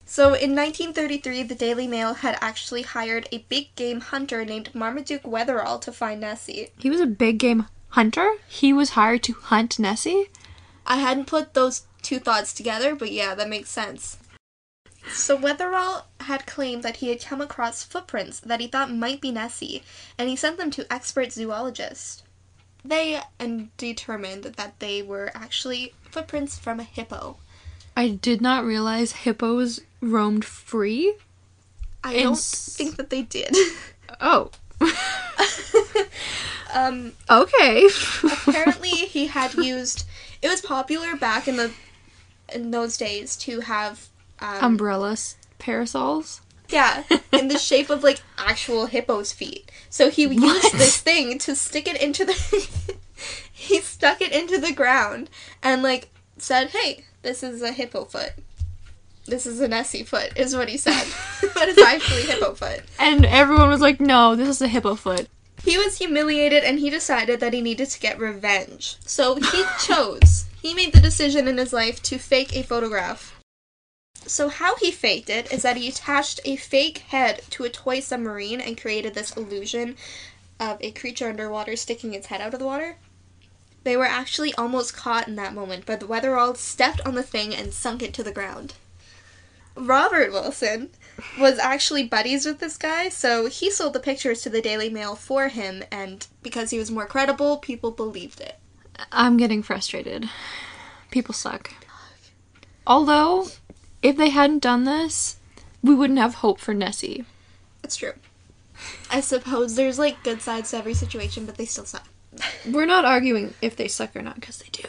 A: So, in 1933, the Daily Mail had actually hired a big game hunter named Marmaduke Wetherell to find Nessie.
B: He was a big game hunter. He was hired to hunt Nessie.
A: I hadn't put those two thoughts together, but yeah, that makes sense. So Wetherell had claimed that he had come across footprints that he thought might be Nessie, and he sent them to expert zoologists. They and determined that they were actually footprints from a hippo.
B: I did not realize hippos roamed free.
A: I
B: And
A: don't
B: s-
A: think that they did.
B: Oh.
A: um,
B: okay.
A: apparently, he had used. It was popular back in the in those days to have um,
B: umbrellas, parasols.
A: Yeah, in the shape of like actual hippo's feet. So he
B: What?
A: used this thing to stick it into the. he stuck it into the ground and like said, "Hey, this is a hippo foot. This is a Nessie foot," is what he said. but it's actually hippo foot.
B: And everyone was like, "No, this is a hippo foot."
A: He was humiliated and he decided that he needed to get revenge. So he chose. He made the decision in his life to fake a photograph. So how he faked it is that he attached a fake head to a toy submarine and created this illusion of a creature underwater sticking its head out of the water. They were actually almost caught in that moment, but the Wetherell stepped on the thing and sunk it to the ground. Robert Wilson was actually buddies with this guy, so he sold the pictures to the Daily Mail for him, and because he was more credible, people believed it.
B: I'm getting frustrated. People suck. Although, if they hadn't done this, we wouldn't have hope for Nessie.
A: It's true. I suppose there's like good sides to every situation, but they still suck.
B: We're not arguing if they suck or not, because they do.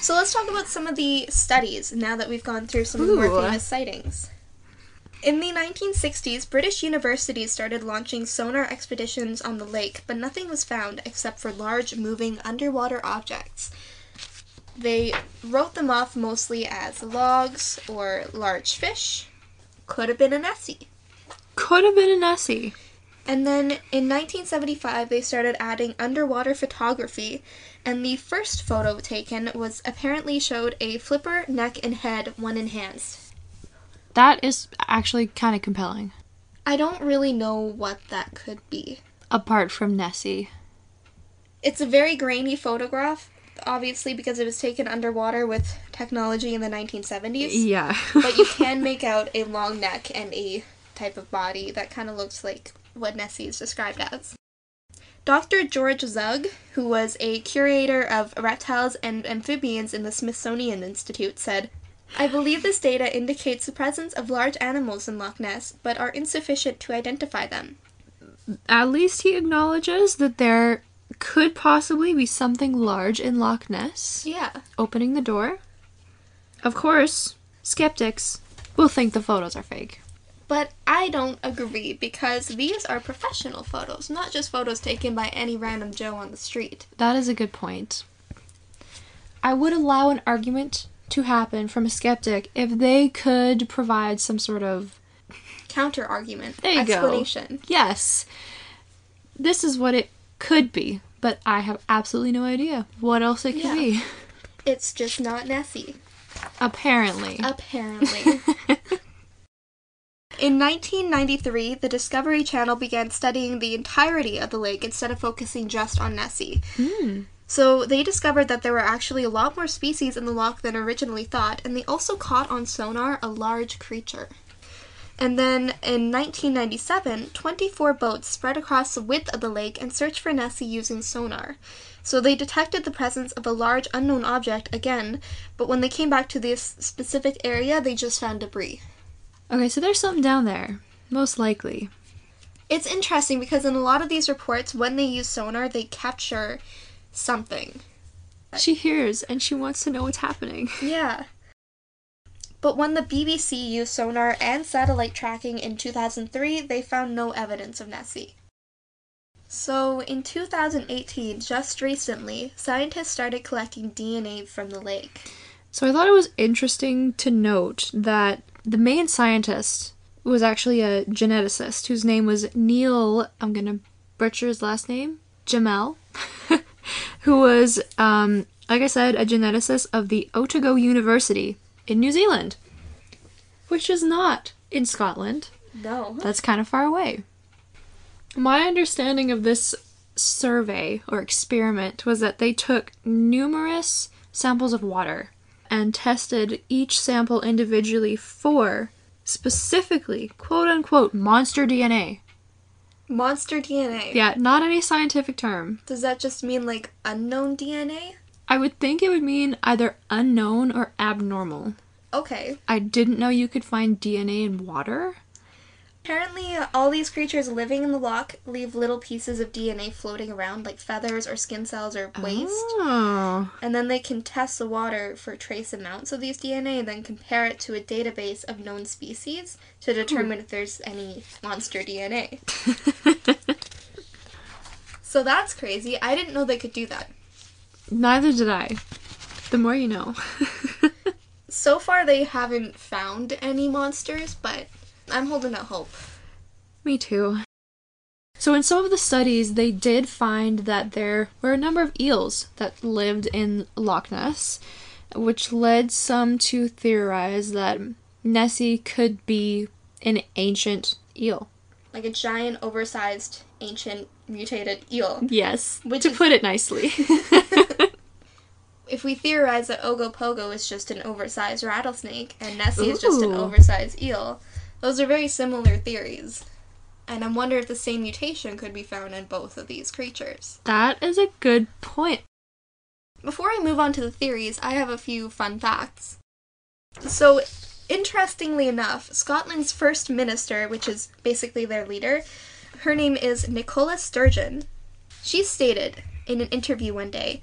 A: So let's talk about some of the studies now that we've gone through some of the more famous sightings. In the 1960s, British universities started launching sonar expeditions on the lake, but nothing was found except for large moving underwater objects. They wrote them off mostly as logs or large fish. Could have been a Nessie.
B: Could have been a Nessie.
A: And then in 1975, they started adding underwater photography, and the first photo taken was apparently showed a flipper neck and head, one enhanced.
B: That is actually kind of compelling.
A: I don't really know what that could be.
B: Apart from Nessie.
A: It's a very grainy photograph, obviously because it was taken underwater with technology in the 1970s.
B: Yeah.
A: but you can make out a long neck and a type of body that kind of looks like what Nessie is described as. Dr. George Zug, who was a curator of reptiles and amphibians in the Smithsonian Institute, said, I believe this data indicates the presence of large animals in Loch Ness, but are insufficient to identify them.
B: At least he acknowledges that there could possibly be something large in Loch Ness
A: Yeah.
B: opening the door. Of course, skeptics will think the photos are fake.
A: But I don't agree because these are professional photos, not just photos taken by any random Joe on the street.
B: That is a good point. I would allow an argument to happen from a skeptic if they could provide some sort of
A: Counter argument.
B: There you go.
A: explanation.
B: yes, this is what it could be, but I have absolutely no idea what else it could
A: Yeah.
B: be.
A: It's just not Nessie.
B: Apparently.
A: Apparently. In 1993, the Discovery Channel began studying the entirety of the lake instead of focusing just on Nessie.
B: Hmm.
A: So they discovered that there were actually a lot more species in the loch than originally thought, and they also caught on sonar a large creature. And then in 1997, 24 boats spread across the width of the lake and searched for Nessie using sonar. So they detected the presence of a large unknown object again, but when they came back to this specific area, they just found debris.
B: Okay, so there's something down there. Most likely.
A: It's interesting because in a lot of these reports, when they use sonar, they capture something.
B: She hears and she wants to know what's happening.
A: Yeah. But when the BBC used sonar and satellite tracking in 2003, they found no evidence of Nessie. So, in 2018, just recently, scientists started collecting DNA from the lake.
B: So I thought it was interesting to note that the main scientist was actually a geneticist whose name was Neil, I'm going to butcher his last name, Jamel, who was, um, like I said, a geneticist of the Otago University in New Zealand, which is not in Scotland.
A: No.
B: That's kind of far away. My understanding of this survey or experiment was that they took numerous samples of water and tested each sample individually for specifically quote unquote monster DNA.
A: Monster DNA.
B: Yeah, not any scientific term.
A: Does that just mean like unknown DNA?
B: I would think it would mean either unknown or abnormal.
A: Okay.
B: I didn't know you could find DNA in water.
A: Apparently, all these creatures living in the loch leave little pieces of DNA floating around, like feathers or skin cells or waste.
B: Oh.
A: And then they can test the water for trace amounts of these DNA and then compare it to a database of known species to determine if there's any monster DNA. So that's crazy. I didn't know they could do that.
B: Neither did I. The more you know.
A: So far, they haven't found any monsters, but I'm holding out hope.
B: Me too. So, in some of the studies, they did find that there were a number of eels that lived in Loch Ness, which led some to theorize that Nessie could be an ancient eel.
A: Like a giant, oversized, ancient, mutated eel.
B: Yes,
A: Which
B: to
A: is-
B: put it nicely.
A: If we theorize that Ogopogo is just an oversized rattlesnake and Nessie is just an oversized eel, those are very similar theories. And I wonder if the same mutation could be found in both of these creatures.
B: that is a good point.
A: Before I move on to the theories, I have a few fun facts. So, interestingly enough, Scotland's first minister, which is basically their leader, her name is Nicola Sturgeon. She stated, in an interview one day.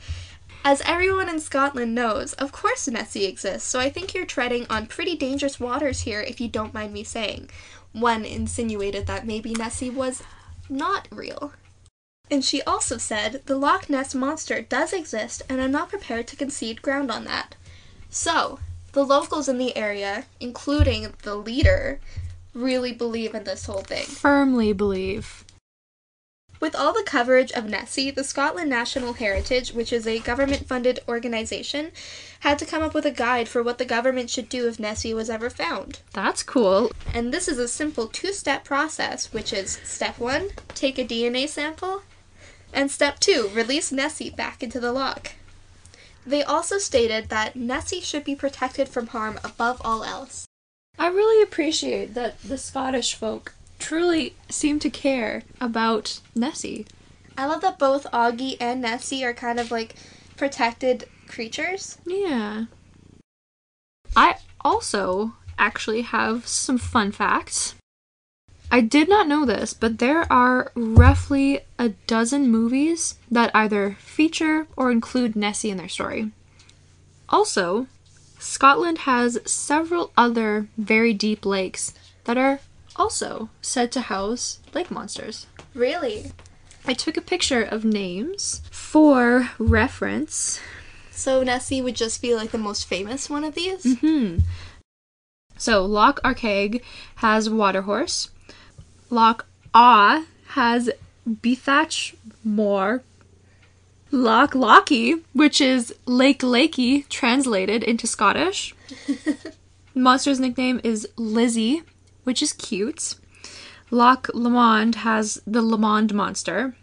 A: As everyone in Scotland knows, of course Nessie exists, so I think you're treading on pretty dangerous waters here if you don't mind me saying. One insinuated that maybe Nessie was not real. And she also said, the Loch Ness Monster does exist, and I'm not prepared to concede ground on that. So, the locals in the area, including the leader, really believe in this whole thing.
B: Firmly believe.
A: With all the coverage of Nessie, the Scotland National Heritage, which is a government funded organization, had to come up with a guide for what the government should do if Nessie was ever found.
B: That's cool.
A: And this is a simple two step process, which is step one, take a DNA sample, and step two, release Nessie back into the loch. They also stated that Nessie should be protected from harm above all else.
B: I really appreciate that the Scottish folk truly seem to care about Nessie.
A: I love that both Augie and Nessie are kind of like protected creatures.
B: Yeah. I also actually have some fun facts. I did not know this, but there are roughly a dozen movies that either feature or include Nessie in their story. Also, Scotland has several other very deep lakes that are also said to house lake monsters.
A: Really?
B: I took a picture of names for reference.
A: So Nessie would just be like the most famous one of these?
B: Hmm. So Loch Arkaig has Waterhorse. Loch Ah has Bethach Moor. Loch Lochy, which is Lake Lakey translated into Scottish. Monster's nickname is Lizzie, which is cute. Loch Lomond has the Lomond monster.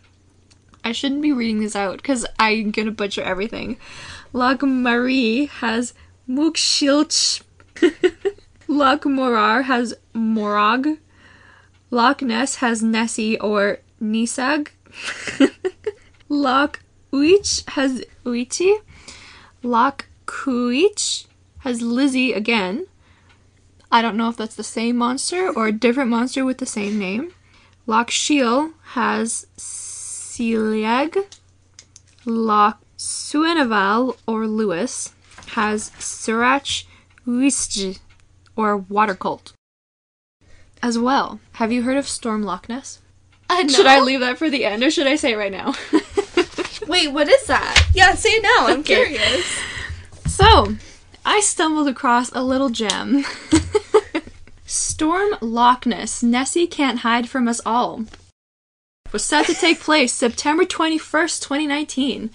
B: I shouldn't be reading this out because I'm gonna butcher everything. Loch Maree has Mookshilch. Loch Morar has Morag. Loch Ness has Nessie or Niseag. Loch Uich has Uichi. Loch Quoich has Lizzie again. I don't know if that's the same monster or a different monster with the same name. Loch Shiel has Seileag. Loch Suainaval or Lewis has Surach Uisj or Water Cult. As well, have you heard of Storm Loch Ness?
A: I know.
B: Should I leave that for the end or should I say it right now?
A: Wait, what is that? Yeah, say it now. I'm
B: Okay.
A: curious.
B: So, I stumbled across a little gem. Storm Loch Ness, Nessie Can't Hide From Us All, was set to take place September 21st, 2019,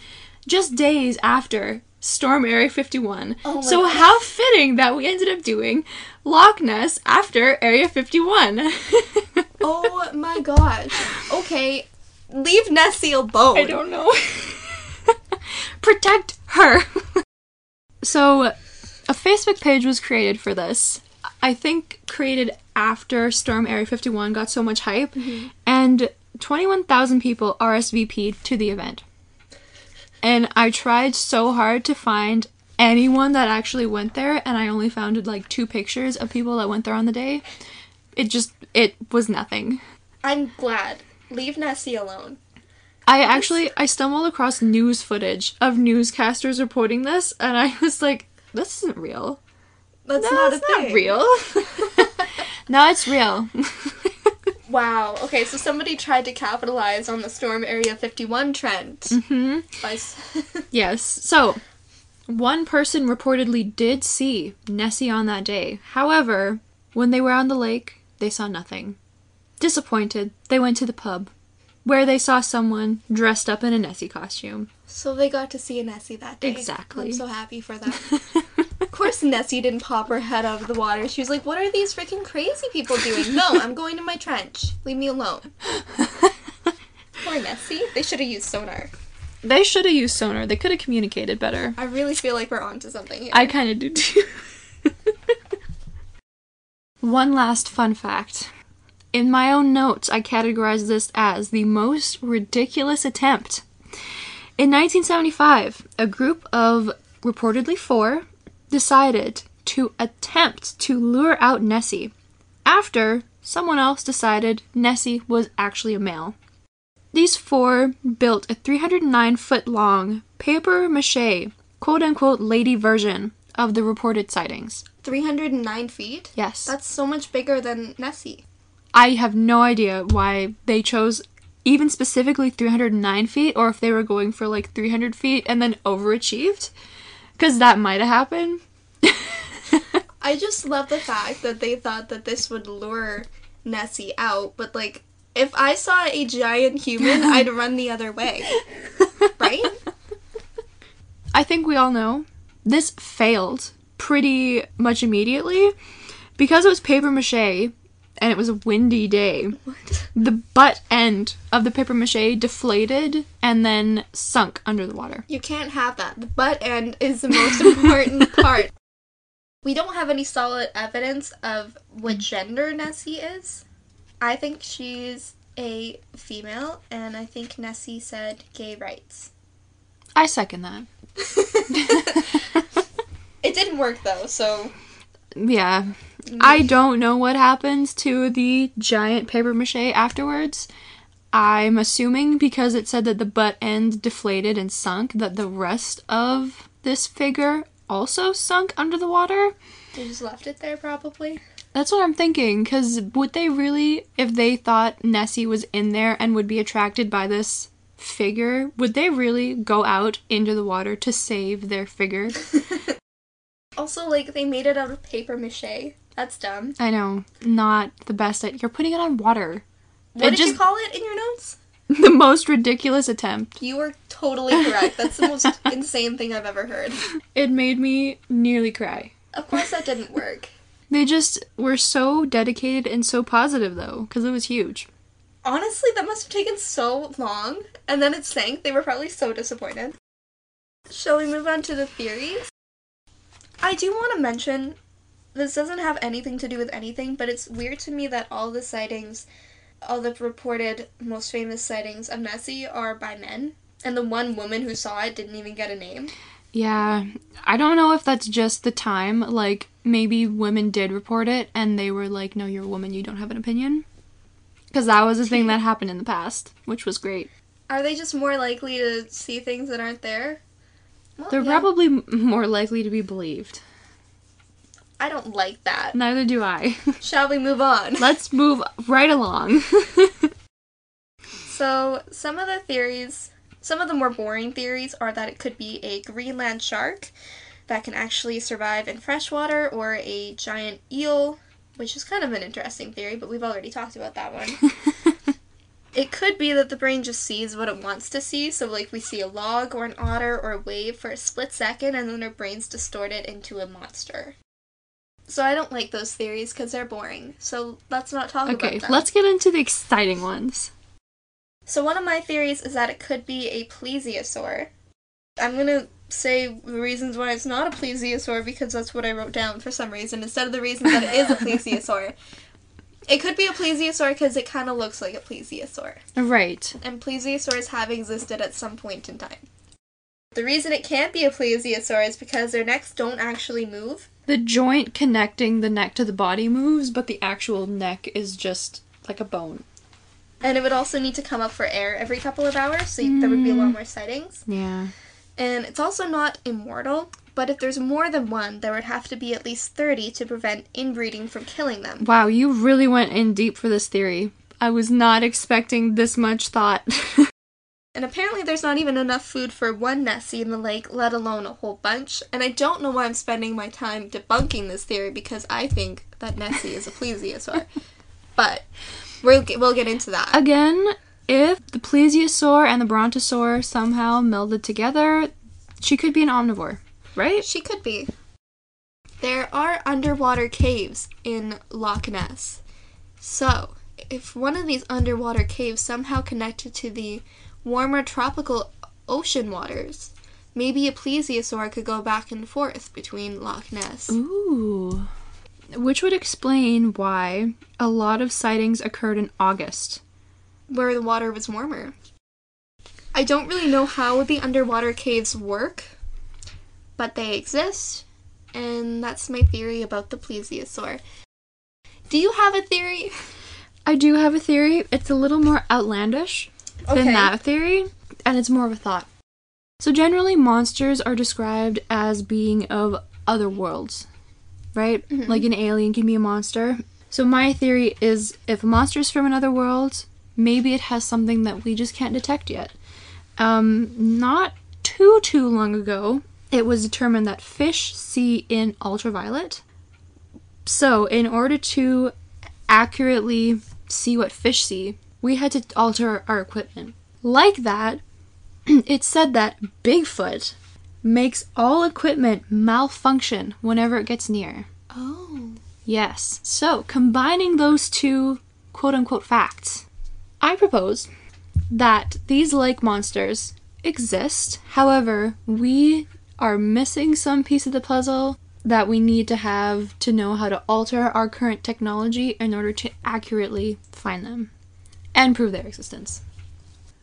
B: just days after Storm Area 51.
A: Oh
B: so,
A: God.
B: how fitting that we ended up doing Loch Ness after Area 51.
A: Oh my gosh. Okay, leave Nessie alone.
B: I don't know. Protect her. so, a Facebook page was created for this. I think created after Storm Area 51 got so much hype, mm-hmm. and 21,000 people RSVP'd to the event. And I tried so hard to find anyone that actually went there, and I only found like two pictures of people that went there on the day. It just, it was nothing.
A: I'm glad. Leave Nessie alone.
B: I actually I stumbled across news footage of newscasters reporting this, and I was like, "This isn't real.
A: That's
B: No,
A: not a
B: it's not real." no, it's real.
A: Wow. Okay, so somebody tried to capitalize on the Storm Area 51 trend.
B: hmm
A: By
B: Yes. So, one person reportedly did see Nessie on that day. However, when they were on the lake, they saw nothing. Disappointed, they went to the pub, where they saw someone dressed up in a Nessie costume.
A: So they got to see Nessie that day.
B: Exactly.
A: I'm so happy for them. of course, Nessie didn't pop her head out of the water. She was like, "What are these freaking crazy people doing? No, I'm going to my trench. Leave me alone." Poor Nessie. They should have used sonar.
B: they should have used sonar. They could have communicated better.
A: I really feel like we're onto something here.
B: I kind of do too. One last fun fact. In my own notes, I categorized this as the most ridiculous attempt. In 1975, a group of reportedly four decided to attempt to lure out Nessie after someone else decided Nessie was actually a male. these four built a 309 foot long paper mache, quote unquote, lady version of the reported sightings.
A: 309 feet?
B: Yes.
A: That's so much bigger than Nessie.
B: I have no idea why they chose even specifically 309 feet or if they were going for like 300 feet and then overachieved. Because that might have happened.
A: I just love the fact that they thought that this would lure Nessie out, but like, if I saw a giant human, I'd run the other way. Right?
B: I think we all know this failed pretty much immediately because it was paper mache and it was a windy day.
A: What?
B: The butt end of the paper mache deflated and then sunk under the water.
A: You can't have that. The butt end is the most important part. We don't have any solid evidence of what gender Nessie is. I think she's a female, and I think Nessie said gay rights.
B: I second that.
A: It didn't work though, so
B: Yeah. I don't know what happens to the giant paper mache afterwards. I'm assuming because it said that the butt end deflated and sunk, that the rest of this figure also sunk under the water.
A: they just left it there probably.
B: That's what I'm thinking. Because would they really, if they thought Nessie was in there and would be attracted by this figure, would they really go out into the water to save their figure?
A: Also, like they made it out of paper mache. That's dumb.
B: I know, not the best. Idea. You're putting it on water.
A: What
B: It
A: did you call it in your notes?
B: The most ridiculous attempt.
A: You were totally correct. That's the most insane thing I've ever heard.
B: It made me nearly cry.
A: Of course, that didn't work.
B: They just were so dedicated and so positive, though, because it was huge.
A: Honestly, that must have taken so long, and then it sank. They were probably so disappointed. Shall we move on to the theories? I do want to mention this doesn't have anything to do with anything, but it's weird to me that all the sightings, all the reported most famous sightings of Nessie are by men, and the one woman who saw it didn't even get a name.
B: Yeah, I don't know if that's just the time. Like, maybe women did report it and they were like, no, you're a woman, you don't have an opinion. Because that was a thing that happened in the past, which was great.
A: Are they just more likely to see things that aren't there? Well,
B: They're
A: yeah.
B: probably more likely to be believed.
A: I don't like that.
B: Neither do I.
A: Shall we move on?
B: Let's move right along.
A: So, some of the theories, some of the more boring theories are that it could be a Greenland shark that can actually survive in freshwater or a giant eel, which is kind of an interesting theory, but we've already talked about that one. It could be that the brain just sees what it wants to see, so like we see a log or an otter or a wave for a split second and then our brains distort it into a monster. So I don't like those theories because they're boring. So let's not talk
B: okay,
A: about them.
B: Okay, let's get into the exciting ones.
A: So one of my theories is that it could be a plesiosaur. I'm gonna say the reasons why it's not a plesiosaur because that's what I wrote down for some reason instead of the reasons that it is a plesiosaur. It could be a plesiosaur because it kind of looks like a plesiosaur,
B: Right.
A: and plesiosaurs have existed at some point in time. The reason it can't be a plesiosaur is because their necks don't actually move.
B: The joint connecting the neck to the body moves, but the actual neck is just like a bone.
A: And it would also need to come up for air every couple of hours, so there would be a lot mm. more sightings.
B: Yeah.
A: And it's also not immortal, but if there's more than one, there would have to be at least 30 to prevent inbreeding from killing them.
B: Wow, you really went in deep for this theory. I was not expecting this much thought.
A: And apparently, there's not even enough food for one Nessie in the lake, let alone a whole bunch. And I don't know why I'm spending my time debunking this theory because I think that Nessie is a plesiosaur. but we'll get, we'll get into that.
B: Again, if the plesiosaur and the brontosaur somehow melded together, she could be an omnivore, right?
A: She could be. There are underwater caves in Loch Ness. So, if one of these underwater caves somehow connected to the warmer tropical ocean waters, maybe a plesiosaur could go back and forth between Loch Ness.
B: Ooh. Which would explain why a lot of sightings occurred in August.
A: Where the water was warmer. I don't really know how the underwater caves work, but they exist, and that's my theory about the plesiosaur. Do you have a theory?
B: I do have a theory. It's a little more outlandish.
A: Okay.
B: than that theory, and it's more of a thought. So generally, monsters are described as being of other worlds, right? Mm-hmm. Like an alien can be a monster. So my theory is, if a monster is from another world, maybe it has something that we just can't detect yet. Um, not too too long ago, it was determined that fish see in ultraviolet. So, in order to accurately see what fish see, we had to alter our equipment. Like that, it said that Bigfoot makes all equipment malfunction whenever it gets near.
A: Oh.
B: Yes. So, combining those two quote unquote facts, I propose that these lake monsters exist. However, we are missing some piece of the puzzle that we need to have to know how to alter our current technology in order to accurately find them and prove their existence.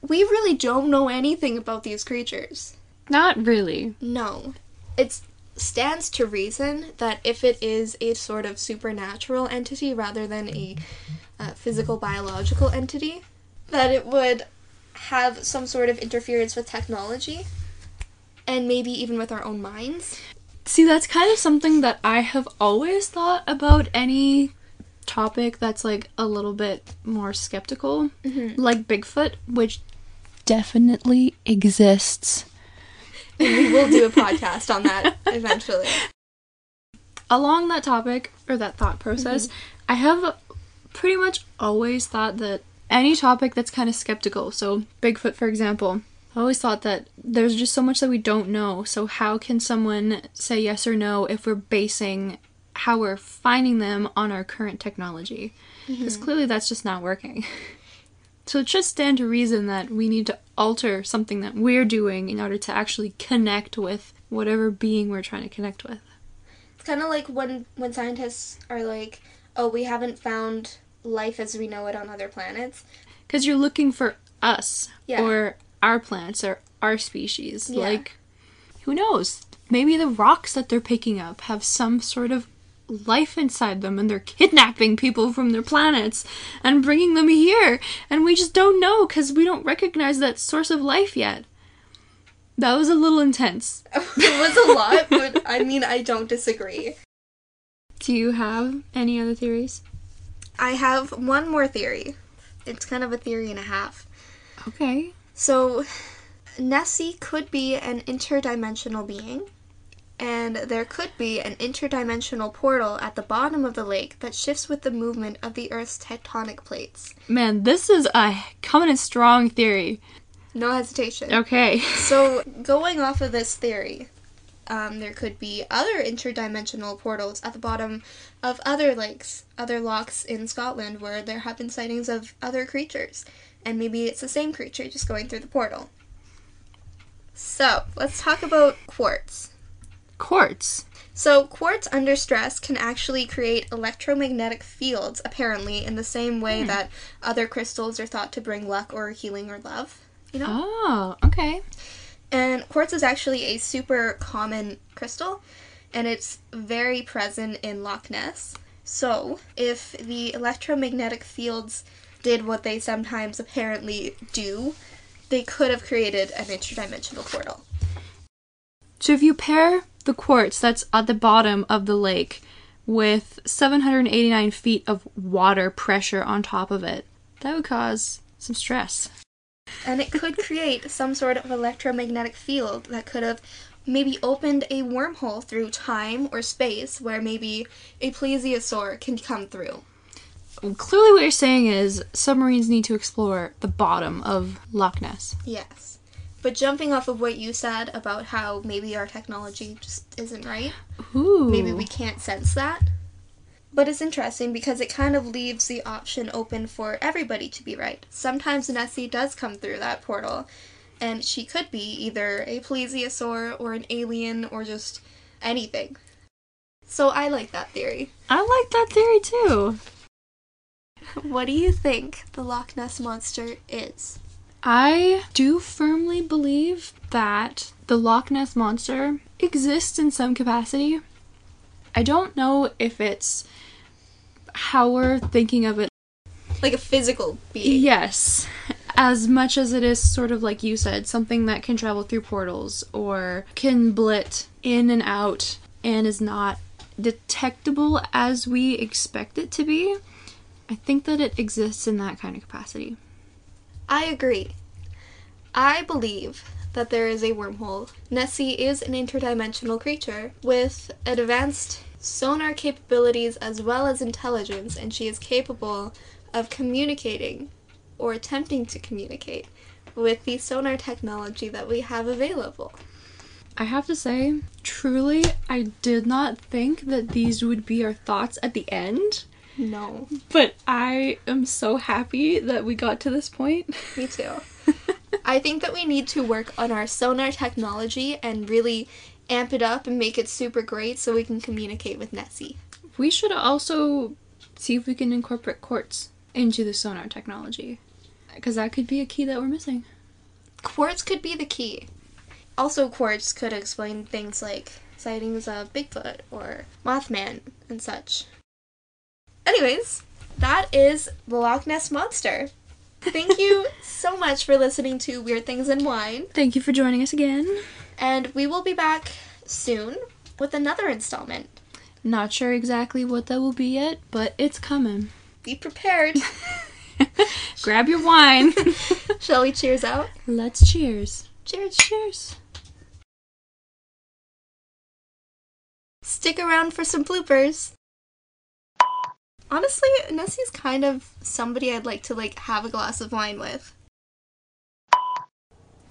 A: We really don't know anything about these creatures.
B: Not really.
A: No. It stands to reason that if it is a sort of supernatural entity rather than a uh, physical biological entity, that it would have some sort of interference with technology and maybe even with our own minds.
B: See, that's kind of something that I have always thought about any topic that's like a little bit more skeptical, like Bigfoot, which definitely exists.
A: And we will do a podcast on that eventually.
B: Along that topic or that thought process, mm-hmm. I have pretty much always thought that any topic that's kind of skeptical, so Bigfoot, for example, I always thought that there's just so much that we don't know. So, how can someone say yes or no if we're basing how we're finding them on our current technology? Because mm-hmm. clearly that's just not working. So, it should stand to reason that we need to alter something that we're doing in order to actually connect with whatever being we're trying to connect with.
A: It's kind of like when when scientists are like, "Oh, we haven't found life as we know it on other planets."
B: Because you're looking for us
A: Yeah.
B: or our plants or our species.
A: Yeah.
B: Like, who knows? Maybe the rocks that they're picking up have some sort of life inside them and they're kidnapping people from their planets and bringing them here. And we just don't know because we don't recognize that source of life yet. That was a little intense.
A: it was a lot, but I mean, I don't disagree.
B: Do you have any other theories?
A: I have one more theory. It's kind of a theory and a half.
B: Okay.
A: So, Nessie could be an interdimensional being, and there could be an interdimensional portal at the bottom of the lake that shifts with the movement of the Earth's tectonic plates.
B: Man, this is a coming in strong theory.
A: No hesitation.
B: Okay.
A: So, going off of this theory, um, there could be other interdimensional portals at the bottom of other lakes, other lochs in Scotland where there have been sightings of other creatures. And maybe it's the same creature just going through the portal. So, let's talk about quartz.
B: Quartz.
A: So, quartz under stress can actually create electromagnetic fields, apparently, in the same way hmm. that other crystals are thought to bring luck or healing or love. You know?
B: Oh, okay.
A: And quartz is actually a super common crystal, and it's very present in Loch Ness. So, if the electromagnetic fields did what they sometimes apparently do, they could have created an interdimensional portal.
B: So if you pair the quartz that's at the bottom of the lake with 789 feet of water pressure on top of it, that would cause some stress.
A: And it could create some sort of electromagnetic field that could have maybe opened a wormhole through time or space where maybe a plesiosaur can come through.
B: Clearly, what you're saying is submarines need to explore the bottom of Loch Ness.
A: Yes. But jumping off of what you said about how maybe our technology just isn't right,
B: Ooh.
A: maybe we can't sense that. But it's interesting because it kind of leaves the option open for everybody to be right. Sometimes Nessie does come through that portal, and she could be either a plesiosaur or an alien or just anything. So I like that theory.
B: I like that theory too.
A: What do you think the Loch Ness monster is?
B: I do firmly believe that the Loch Ness monster exists in some capacity. I don't know if it's how we're thinking of it
A: Like a physical being.
B: Yes. as much as it is sort of like you said, something that can travel through portals or can blit in and out and is not detectable as we expect it to be, I think that it exists in that kind of capacity.
A: I agree. I believe that there is a wormhole. Nessie is an interdimensional creature with advanced sonar capabilities as well as intelligence, and she is capable of communicating or attempting to communicate with the sonar technology that we have available.
B: I have to say, truly, I did not think that these would be our thoughts at the end.
A: No,
B: But I am so happy that we got to this point.
A: me too. I think that we need to work on our sonar technology and really amp it up and make it super great so we can communicate with Nessie.
B: We should also see if we can incorporate quartz into the sonar technology. Because that could be a key that we're missing.
A: Quartz could be the key. Also, quartz could explain things like sightings of Bigfoot or Mothman and such. Anyways, that is the Loch Ness Monster. Thank you so much for listening to Weird Things and Wine,
B: Thank you for joining us again.
A: and we will be back soon with another installment.
B: Not sure exactly what that will be yet, but it's coming.
A: Be prepared.
B: Grab your wine.
A: Shall we cheers out?
B: Let's cheers.
A: Cheers.
B: Cheers.
A: Stick around for some bloopers. Honestly, Nessie's kind of somebody I'd like to like have a glass of wine with.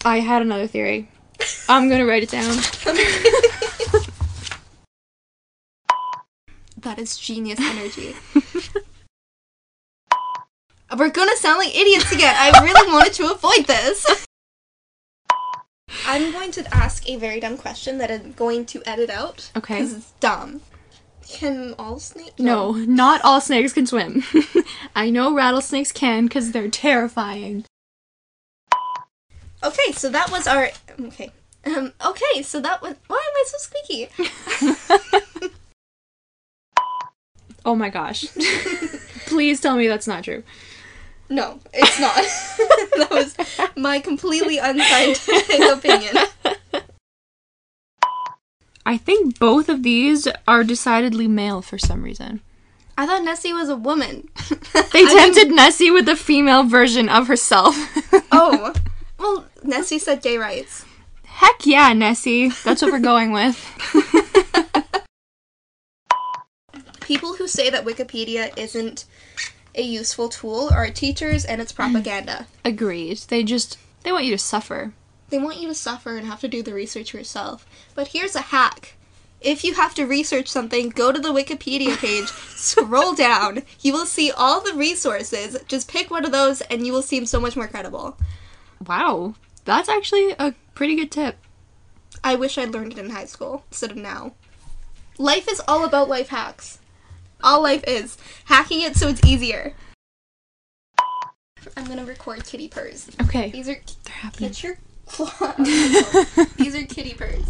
B: I had another theory. I'm gonna write it down.
A: That is genius energy. We're gonna sound like idiots again. I really wanted to avoid this. I'm going to ask a very dumb question that I'm going to edit out.
B: Okay.
A: Because it's dumb. Can all snakes?
B: No, not all snakes can swim. I know rattlesnakes can because they're terrifying.
A: Okay, so that was our. Okay. Um, okay, so that was. Why am I so squeaky?
B: Oh my gosh. Please tell me that's not true.
A: No, it's not. that was my completely unscientific opinion.
B: I think both of these are decidedly male for some reason.
A: I thought Nessie was a woman.
B: They
A: I mean-
B: tempted Nessie with the female version of herself.
A: oh. Well, Nessie said gay rights.
B: Heck yeah, Nessie. That's what we're going with.
A: People who say that Wikipedia isn't a useful tool are teachers and it's mm. propaganda.
B: Agreed. They just they want you to suffer.
A: They want you to suffer and have to do the research yourself. But here's a hack. If you have to research something, go to the Wikipedia page, scroll down. You will see all the resources. Just pick one of those and you will seem so much more credible.
B: Wow. That's actually a pretty good tip.
A: I wish I'd learned it in high school instead of now. Life is all about life hacks. All life is. Hacking it so it's easier. I'm gonna record kitty purrs.
B: Okay.
A: These are
B: They're happening.
A: get your. These are kitty purrs.